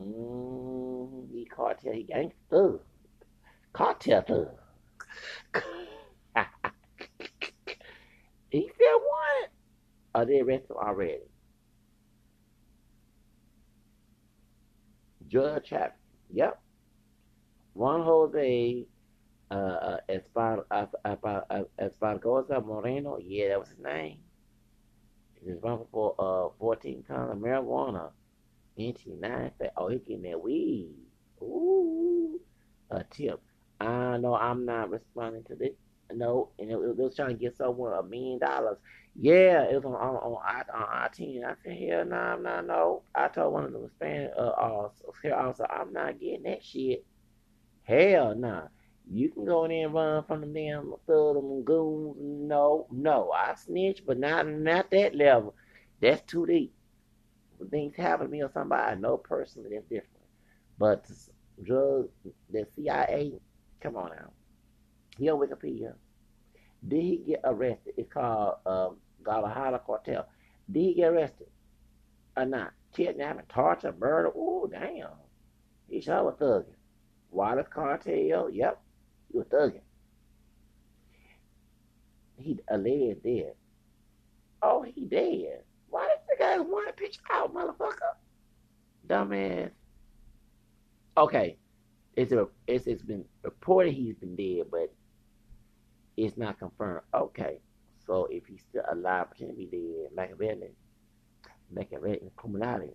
Mmm, he cartel, he gangster. Cartel thug. *laughs* he still wanted. Are oh, they arrested already? Drug trafficking. Yep. Juan Jose uh, uh, uh, Esparragoza Moreno, yeah, that was his name. He was responsible for uh, 14 pounds of marijuana. 29 Oh, he getting that weed. Ooh. A tip. I know I'm not responding to this. No, and it, it was trying to get someone a million dollars. Yeah, it was on on on, I, on I said, hell no, nah, nah, no. I told one of the Spanish uh, also, I'm not getting that shit. Hell. Nah. You can go in there and run from them damn thug them goons. No, no. I snitch, but not not that level. That's too deep. When things happen to me or somebody I know personally, that's different. But drug, the CIA, come on now. Here on Wikipedia. Did he get arrested? It's called um, Guadalajara Cartel. Did he get arrested or not? Kidnapping, torture, murder. Ooh, damn. He sure was thugging. Juarez Cartel, yep, he was thugging. He alleged dead. Oh, he dead. Why did the guy want to pitch out, motherfucker? Dumbass. Okay, it's a it's, it's been reported he's been dead, but it's not confirmed. Okay, so if he's still alive, pretend to be dead, Machiavelli, Machiavelli, Illuminati,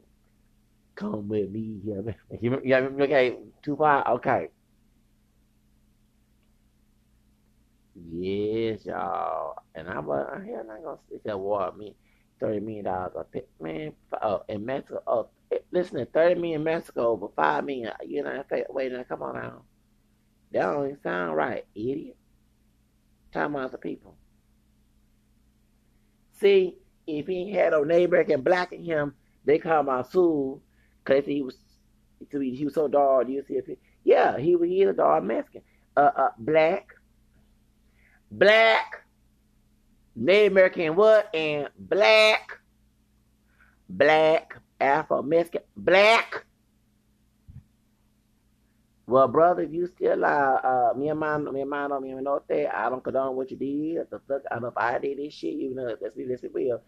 come with me. Yeah, *laughs* yeah, okay, too far. Okay. Yes, y'all. And I'm like, uh, hell, not gonna stick that water me thirty million dollars a pit, man. Oh, in Mexico, oh, listen, thirty million in Mexico, but five million. You know, wait, now come on now. That don't even sound right, idiot. Time out the people. See, if he had a neighbor can blacken him, they call my soul because he was he was so dark. You see, if he, yeah, he was he a dark Mexican, uh, uh, black, black, Native American what and black, black, Afro Mexican, black. Well, brother, if you still alive, uh, me and mine, me and mine, me and norte, I don't condone what you did. The fuck, I don't know if I did this shit. You know, let's be, let's be real.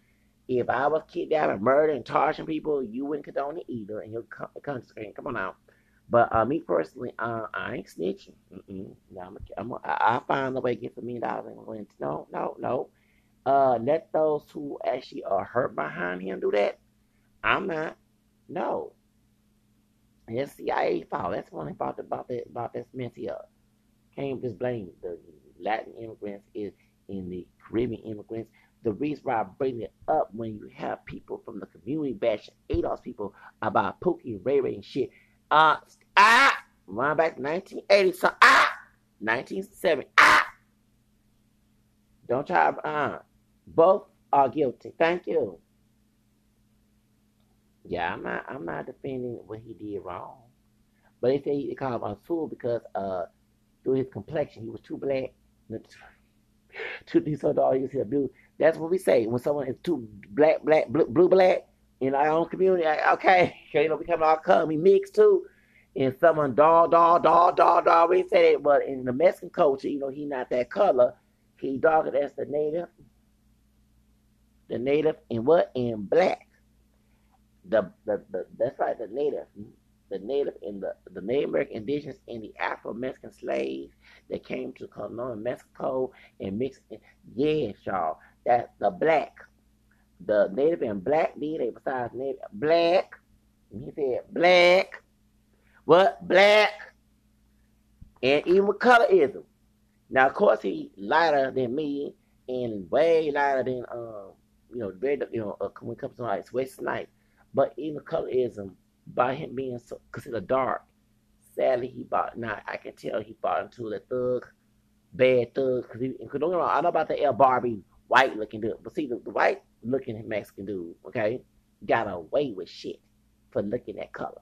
If I was kidnapping, murdering, torturing people, you wouldn't condone it either, and you'll come screen. Come on out. But uh, me personally, uh, I ain't snitching. Mm-mm. No, I'm, a, I'm a, I find a way to get some million dollars. And rent no, no, no. Uh, let those who actually are hurt behind him do that. I'm not. No. It's CIA fault. That's one thing about about that about this mess here. Can't just blame the Latin immigrants is in the Caribbean immigrants. The reason why I bring it up when you have people from the community bashing ADOS people about Pookie, Ray Ray, and shit. Uh, ah, run back 1980, so ah, 1970, ah. Don't try, uh, both are guilty. Thank you. Yeah, I'm not. I'm not defending what he did wrong, but they say he called him a fool because uh, through his complexion, he was too black. *laughs* too so dog, he was blue. That's what we say when someone is too black, black, blue, blue black in our own community. Okay, *laughs* you know, we come all come, we mix too. And someone dog, dog, dog, dog, dog. We say that, but in the Mexican culture, you know, he not that color. He darker as the native, the native, and what in black the, the, the that's right, the native, the Native and the, the Native American indigenous and the Afro Mexican slaves that came to colonial Mexico and mixed. Yes, y'all. That the black, the Native and black DNA besides Native black. He said black. What black? And even with colorism. Now, of course, he lighter than me and way lighter than um, you know, very you know, uh, when it comes to like Wesley Snipes. But even colorism, by him being so considered dark, sadly he bought. Now I can tell he bought into the thug, bad thug. Because don't get wrong, I know about the El Barbie white looking dude, but see the, the white looking Mexican dude, okay, got away with shit for looking at color.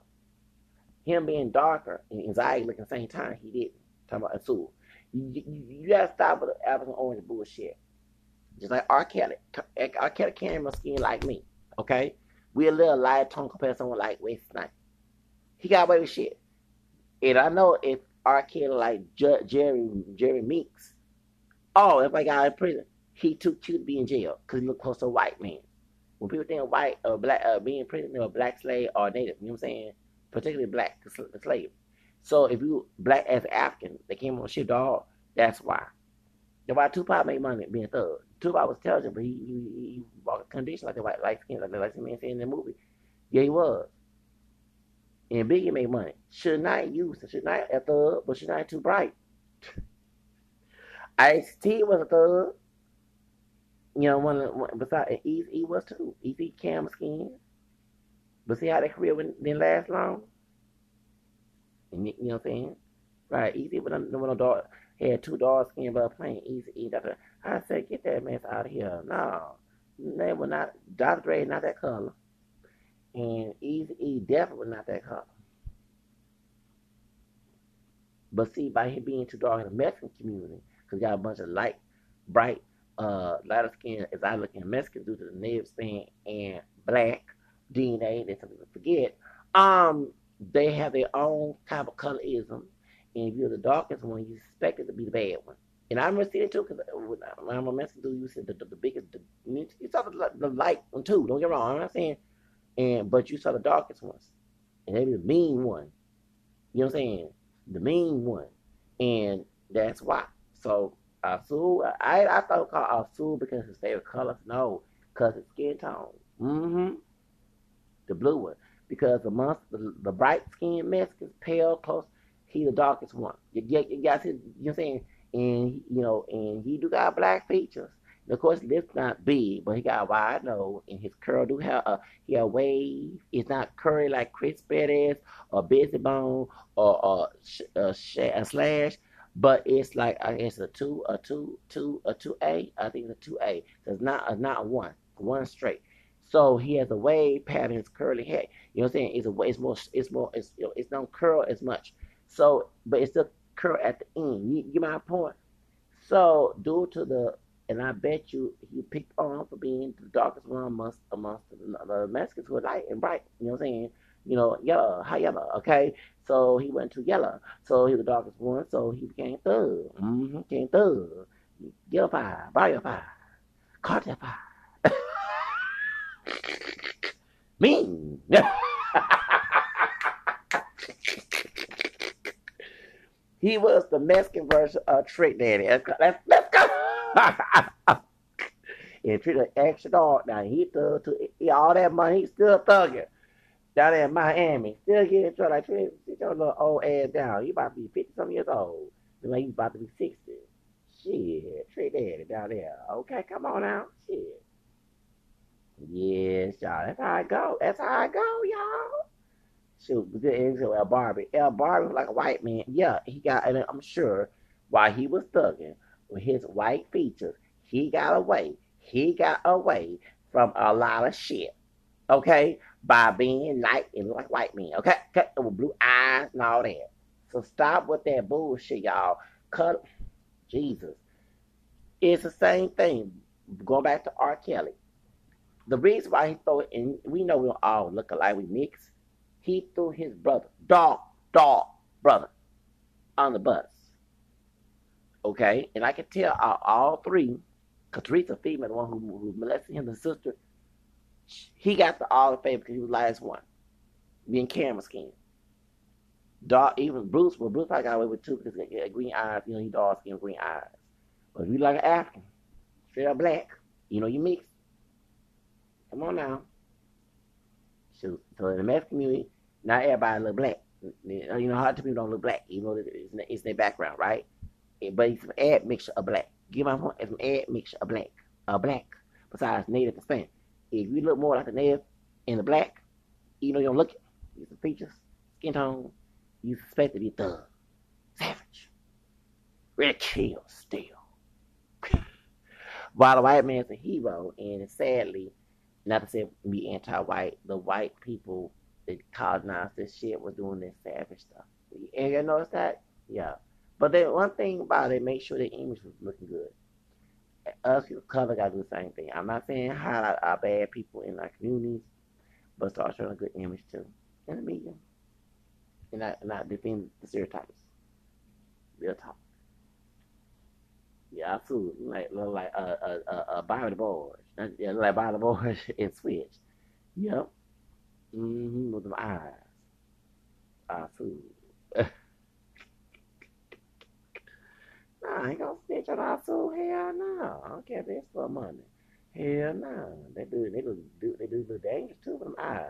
Him being darker and anxiety looking the same time, he didn't. Talking about Azul. You, you, you gotta stop with the apples and orange bullshit. Just like R. Kelly. R. Kelly came my skin like me. Okay? We a little light tone compared to someone like Wesley Snipes. He got away with shit. And I know if R. Kelly like Jerry Jeremy Meeks, oh, if I got in prison, he too cute to be in jail because he looked close to a white man. When people think of white or black, uh, being in prison, or black slave or native, you know what I'm saying? Particularly black slave. So if you black as African, they came on shit dog. That's why. That's why Tupac made money being thug. Tupac was intelligent, but he he, he walked a condition like a white light skin, like the light man said in the movie. Yeah, he was. And Biggie made money. Should not use should not a thug, but should not too bright. *laughs* Ice T was a thug. You know, one, one besides Easy E was too. Easy Cam Skin. But see how that career didn't last long? And you know what I'm saying? Right, Easy with no, no dog had two dark skin but playing Easy E. Dr. I said, get that mess out of here. No, they were not. Dr. Dre not that color, and Easy E definitely not that color. But see, by him being too dark in the Mexican community, because got a bunch of light, bright, uh, lighter skin, as I look in Mexicans due to the native skin and black DNA that some people forget, um, they have their own type of colorism and if you're the darkest one, you expect it to be the bad one. And I remember seeing it too, because when I'm a Mexican dude, you said the, the, the biggest, the, you saw the, the light one too, don't get wrong, I'm not saying, and but you saw the darkest ones. And they be the mean one. You know what I'm saying? The mean one. And that's why. So Azul, I, I thought called Azul because his favorite color. No, because it's skin tone. Mm-hmm. The blue one. Because amongst the, the bright skinned Mexicans, pale, close, he the darkest one. You get you got his, you know what I'm saying? And you know, and he do got black features. And of course, lips not big, but he got a wide nose, and his curl do have a he a wave. It's not curly like Chris Perez or Bizzy Bone or, or a, a slash, but it's like uh, it's a two, a two, two, a two A. I think it's a two A. It's not, it's not a one, one straight. So he has a wave pattern, his curly hair. You know what I'm saying? It's a it's more, it's more, it's you know, it's don't curl as much. So, but it's still curl at the end. You, get my point? So, due to the, and I bet you he picked on for being the darkest one amongst amongst the, the Mexicans who are light and bright. You know what I'm saying? You know, yellow, high yellow. Okay, so he went to yellow. So he was the darkest one. So he became thug. Mm-hmm. Became thug. Fire, bio fire, mean. He was the Mexican version of Trick Daddy. Let's go. Let's, let's go. *laughs* and Trick Daddy extra dog. Now he thug to all that money. He's still thugging down there in Miami. Still getting trouble. Like sit your little old ass down. You about to be fifty some years old. Like you about to be sixty. Shit, Trick Daddy down there. Okay, come on now. Shit. Yes, y'all. That's how I go. That's how I go, y'all. Shoot, good example, El Barbie. El Barbie was like a white man. Yeah, he got, and I'm sure while he was thugging with his white features, he got away. He got away from a lot of shit. Okay? By being light and like white men. Okay? Cut with blue eyes and all that. So stop with that bullshit, y'all. Cut Jesus. It's the same thing. Going back to R. Kelly. The reason why he it in, we know we all look alike, we mix he threw his brother, dog, dog, brother, on the bus. Okay, and I can tell all, all three, because Teresa the one who, who molested him, the sister, he got the all the favor because he was last one, being camera skin. Dark, even Bruce, well, Bruce probably got away with two because he got green eyes. You know, he dark skin, green eyes. But if you like an African, straight up black, you know, you mix. Come on now. Shoot. So in the Mexican community, not everybody look black. You know, hard to people don't look black, even though it's, it's their background, right? But it's an add mixture of black. Give my point, it's an add mixture of black, a black, besides native and Spanish. If you look more like a native and the black, you know you don't look it. You some features, skin tone, you suspect to be a thug, savage, ready to kill still. While the white man's a hero, and sadly, not to say be anti-white, the white people that colonized this shit was doing this savage stuff. And you notice that? Yeah. But then one thing about it, make sure the image was looking good. Us color gotta do the same thing. I'm not saying highlight our bad people in our communities, but start showing a good image too in the media, and not not defend the stereotypes. Real talk. Yeah, absolutely. Like like a uh uh, uh Bobby the Boys. Yeah, like Bobby the Boys *laughs* and Switch. Yep. Mm-hmm. With them eyes. Absolutely. *laughs* nah, I ain't gonna snitch on our soul. Hell no. I don't care if it's for money. Hell no. They do they do, they do the dangerous too with them eyes.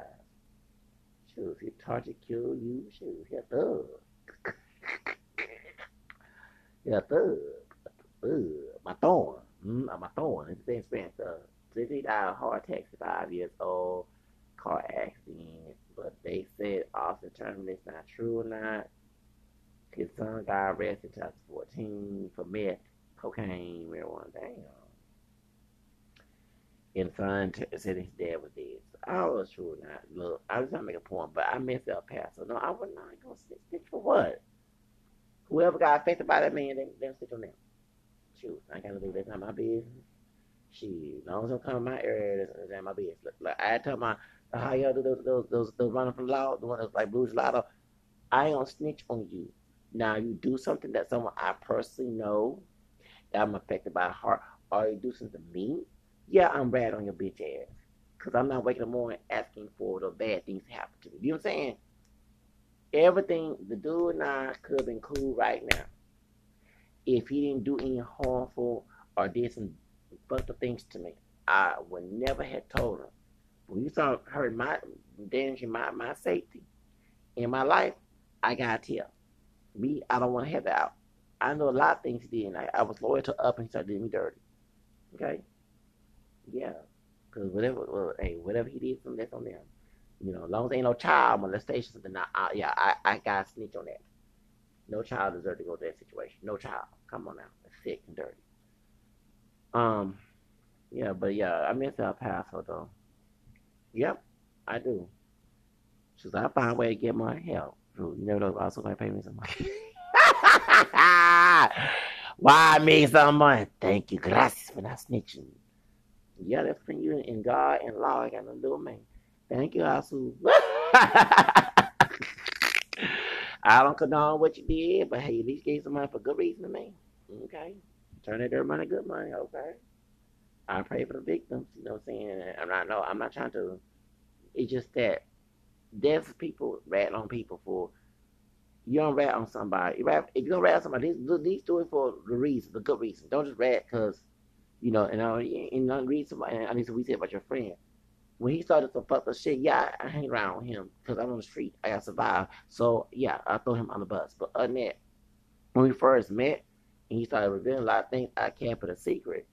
Shoot, you target kill you, shoot, he a thug. *laughs* he a thug. Ugh, my thorn. Mm, my thorn. It's the experience. Uh, he died of heart attack, five years old, car accident. But they said determined it's not true or not. His son got arrested in 2014 for meth, cocaine, marijuana. Damn. And the son t- said his dad was dead. So I was or not. Look, I was trying to make a point, but I messed up past. So no, I was not going to stick for what? Whoever got affected by that man, they, they stick on them. Shoot, I gotta do that. Not my business. Shoot, as long as I'm coming my area, that's, that's my business. Like I tell my how y'all do those those those, those running from law, the one that's like Blues Lotto. I ain't gonna snitch on you. Now you do something that someone I personally know that I'm affected by heart, or you do something to me. Yeah, I'm bad on your bitch ass. Cause I'm not waking up morning asking for the bad things to happen to me. You know what I'm saying? Everything the dude and I could have been cool right now if he didn't do any harmful or did some fucked up things to me, I would never have told him. When you start hurting my endangering my, my safety in my life, I gotta tell. Me, I don't want to have that out. I know a lot of things he did, I, I was loyal to up and he started doing me dirty. Okay? Yeah. Because whatever, well, hey, whatever he did, from that's on them. You know, as long as ain't no child molestation, then I, I yeah, I, I gotta snitch on that. No child deserves to go through that situation. No child. Come on now. It's sick and dirty. Um, yeah, but yeah, I miss El Paso though. Yep, I do. Cause I find a way to get my help. You never know. Also, gonna pay me some money. *laughs* Why me some money? Thank you. Gracias for not snitching. Yeah, that's between you and God and law. I got nothing little man. Thank you, Azul. *laughs* I don't condone what you did, but hey, at least gave some money for good reason to me. Okay. Turn that their money good money, okay. I pray for the victims, you know what I'm saying? I'm not no, I'm not trying to it's just that there's people rat on people for you don't rat on somebody. You rat, if you don't rat on somebody, these, these do it for the reason, the good reason. Don't just rat because, you know, and I and I read somebody. And I need to we said about your friend when he started some fucked up shit, yeah, I, I hang around him because I'm on the street. I got survive. So yeah, I throw him on the bus. But other than that, when we first met and he started revealing a lot of things, I kept it a secret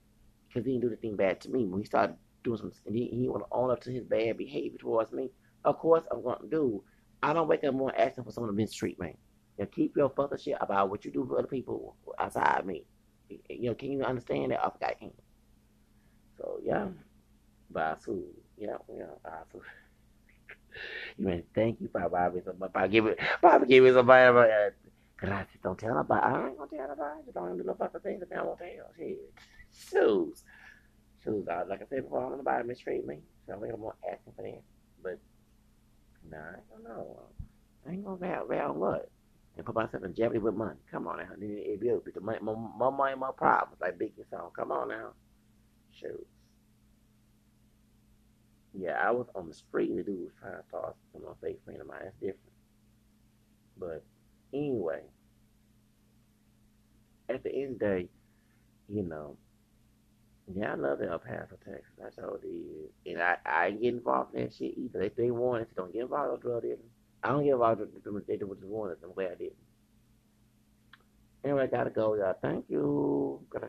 because he didn't do the thing bad to me. When he started doing some, and he, he want to own up to his bad behavior towards me, of course I'm going to do. I don't wake up more asking for someone to mistreat me. You know, keep your fucking shit about what you do for other people outside me. You know, can you understand that? I forgot him. So yeah, but I yeah, yeah. Awesome. *laughs* you mean thank you for Bobby. Bobby give it Bobby give me somebody uh, gracias. Don't tell nobody. I ain't gonna tell nobody. Just don't do no fucking things that I won't tell. Shit. Shoes. Shoes. I, like I said before, I'm nobody mistreat me. So I I'm more asking for that. But nah, I don't know. I ain't gonna vow, vow what? And put myself in jeopardy with money. Come on now. It be money, my, more money, my problems. Like Biggie song. Come on now. Shoes. Yeah, I was on the street and the dude was trying to talk to my fake friend of mine. That's different. But anyway, at the end of the day, you know, yeah, I love El Paso, Texas. That's how it is. And I, I ain't get involved in that shit either. If they want us, don't get involved with drug dealing. I don't get involved with them. They they want us. I'm glad I didn't. Anyway, I gotta go, y'all. Thank you. Gotta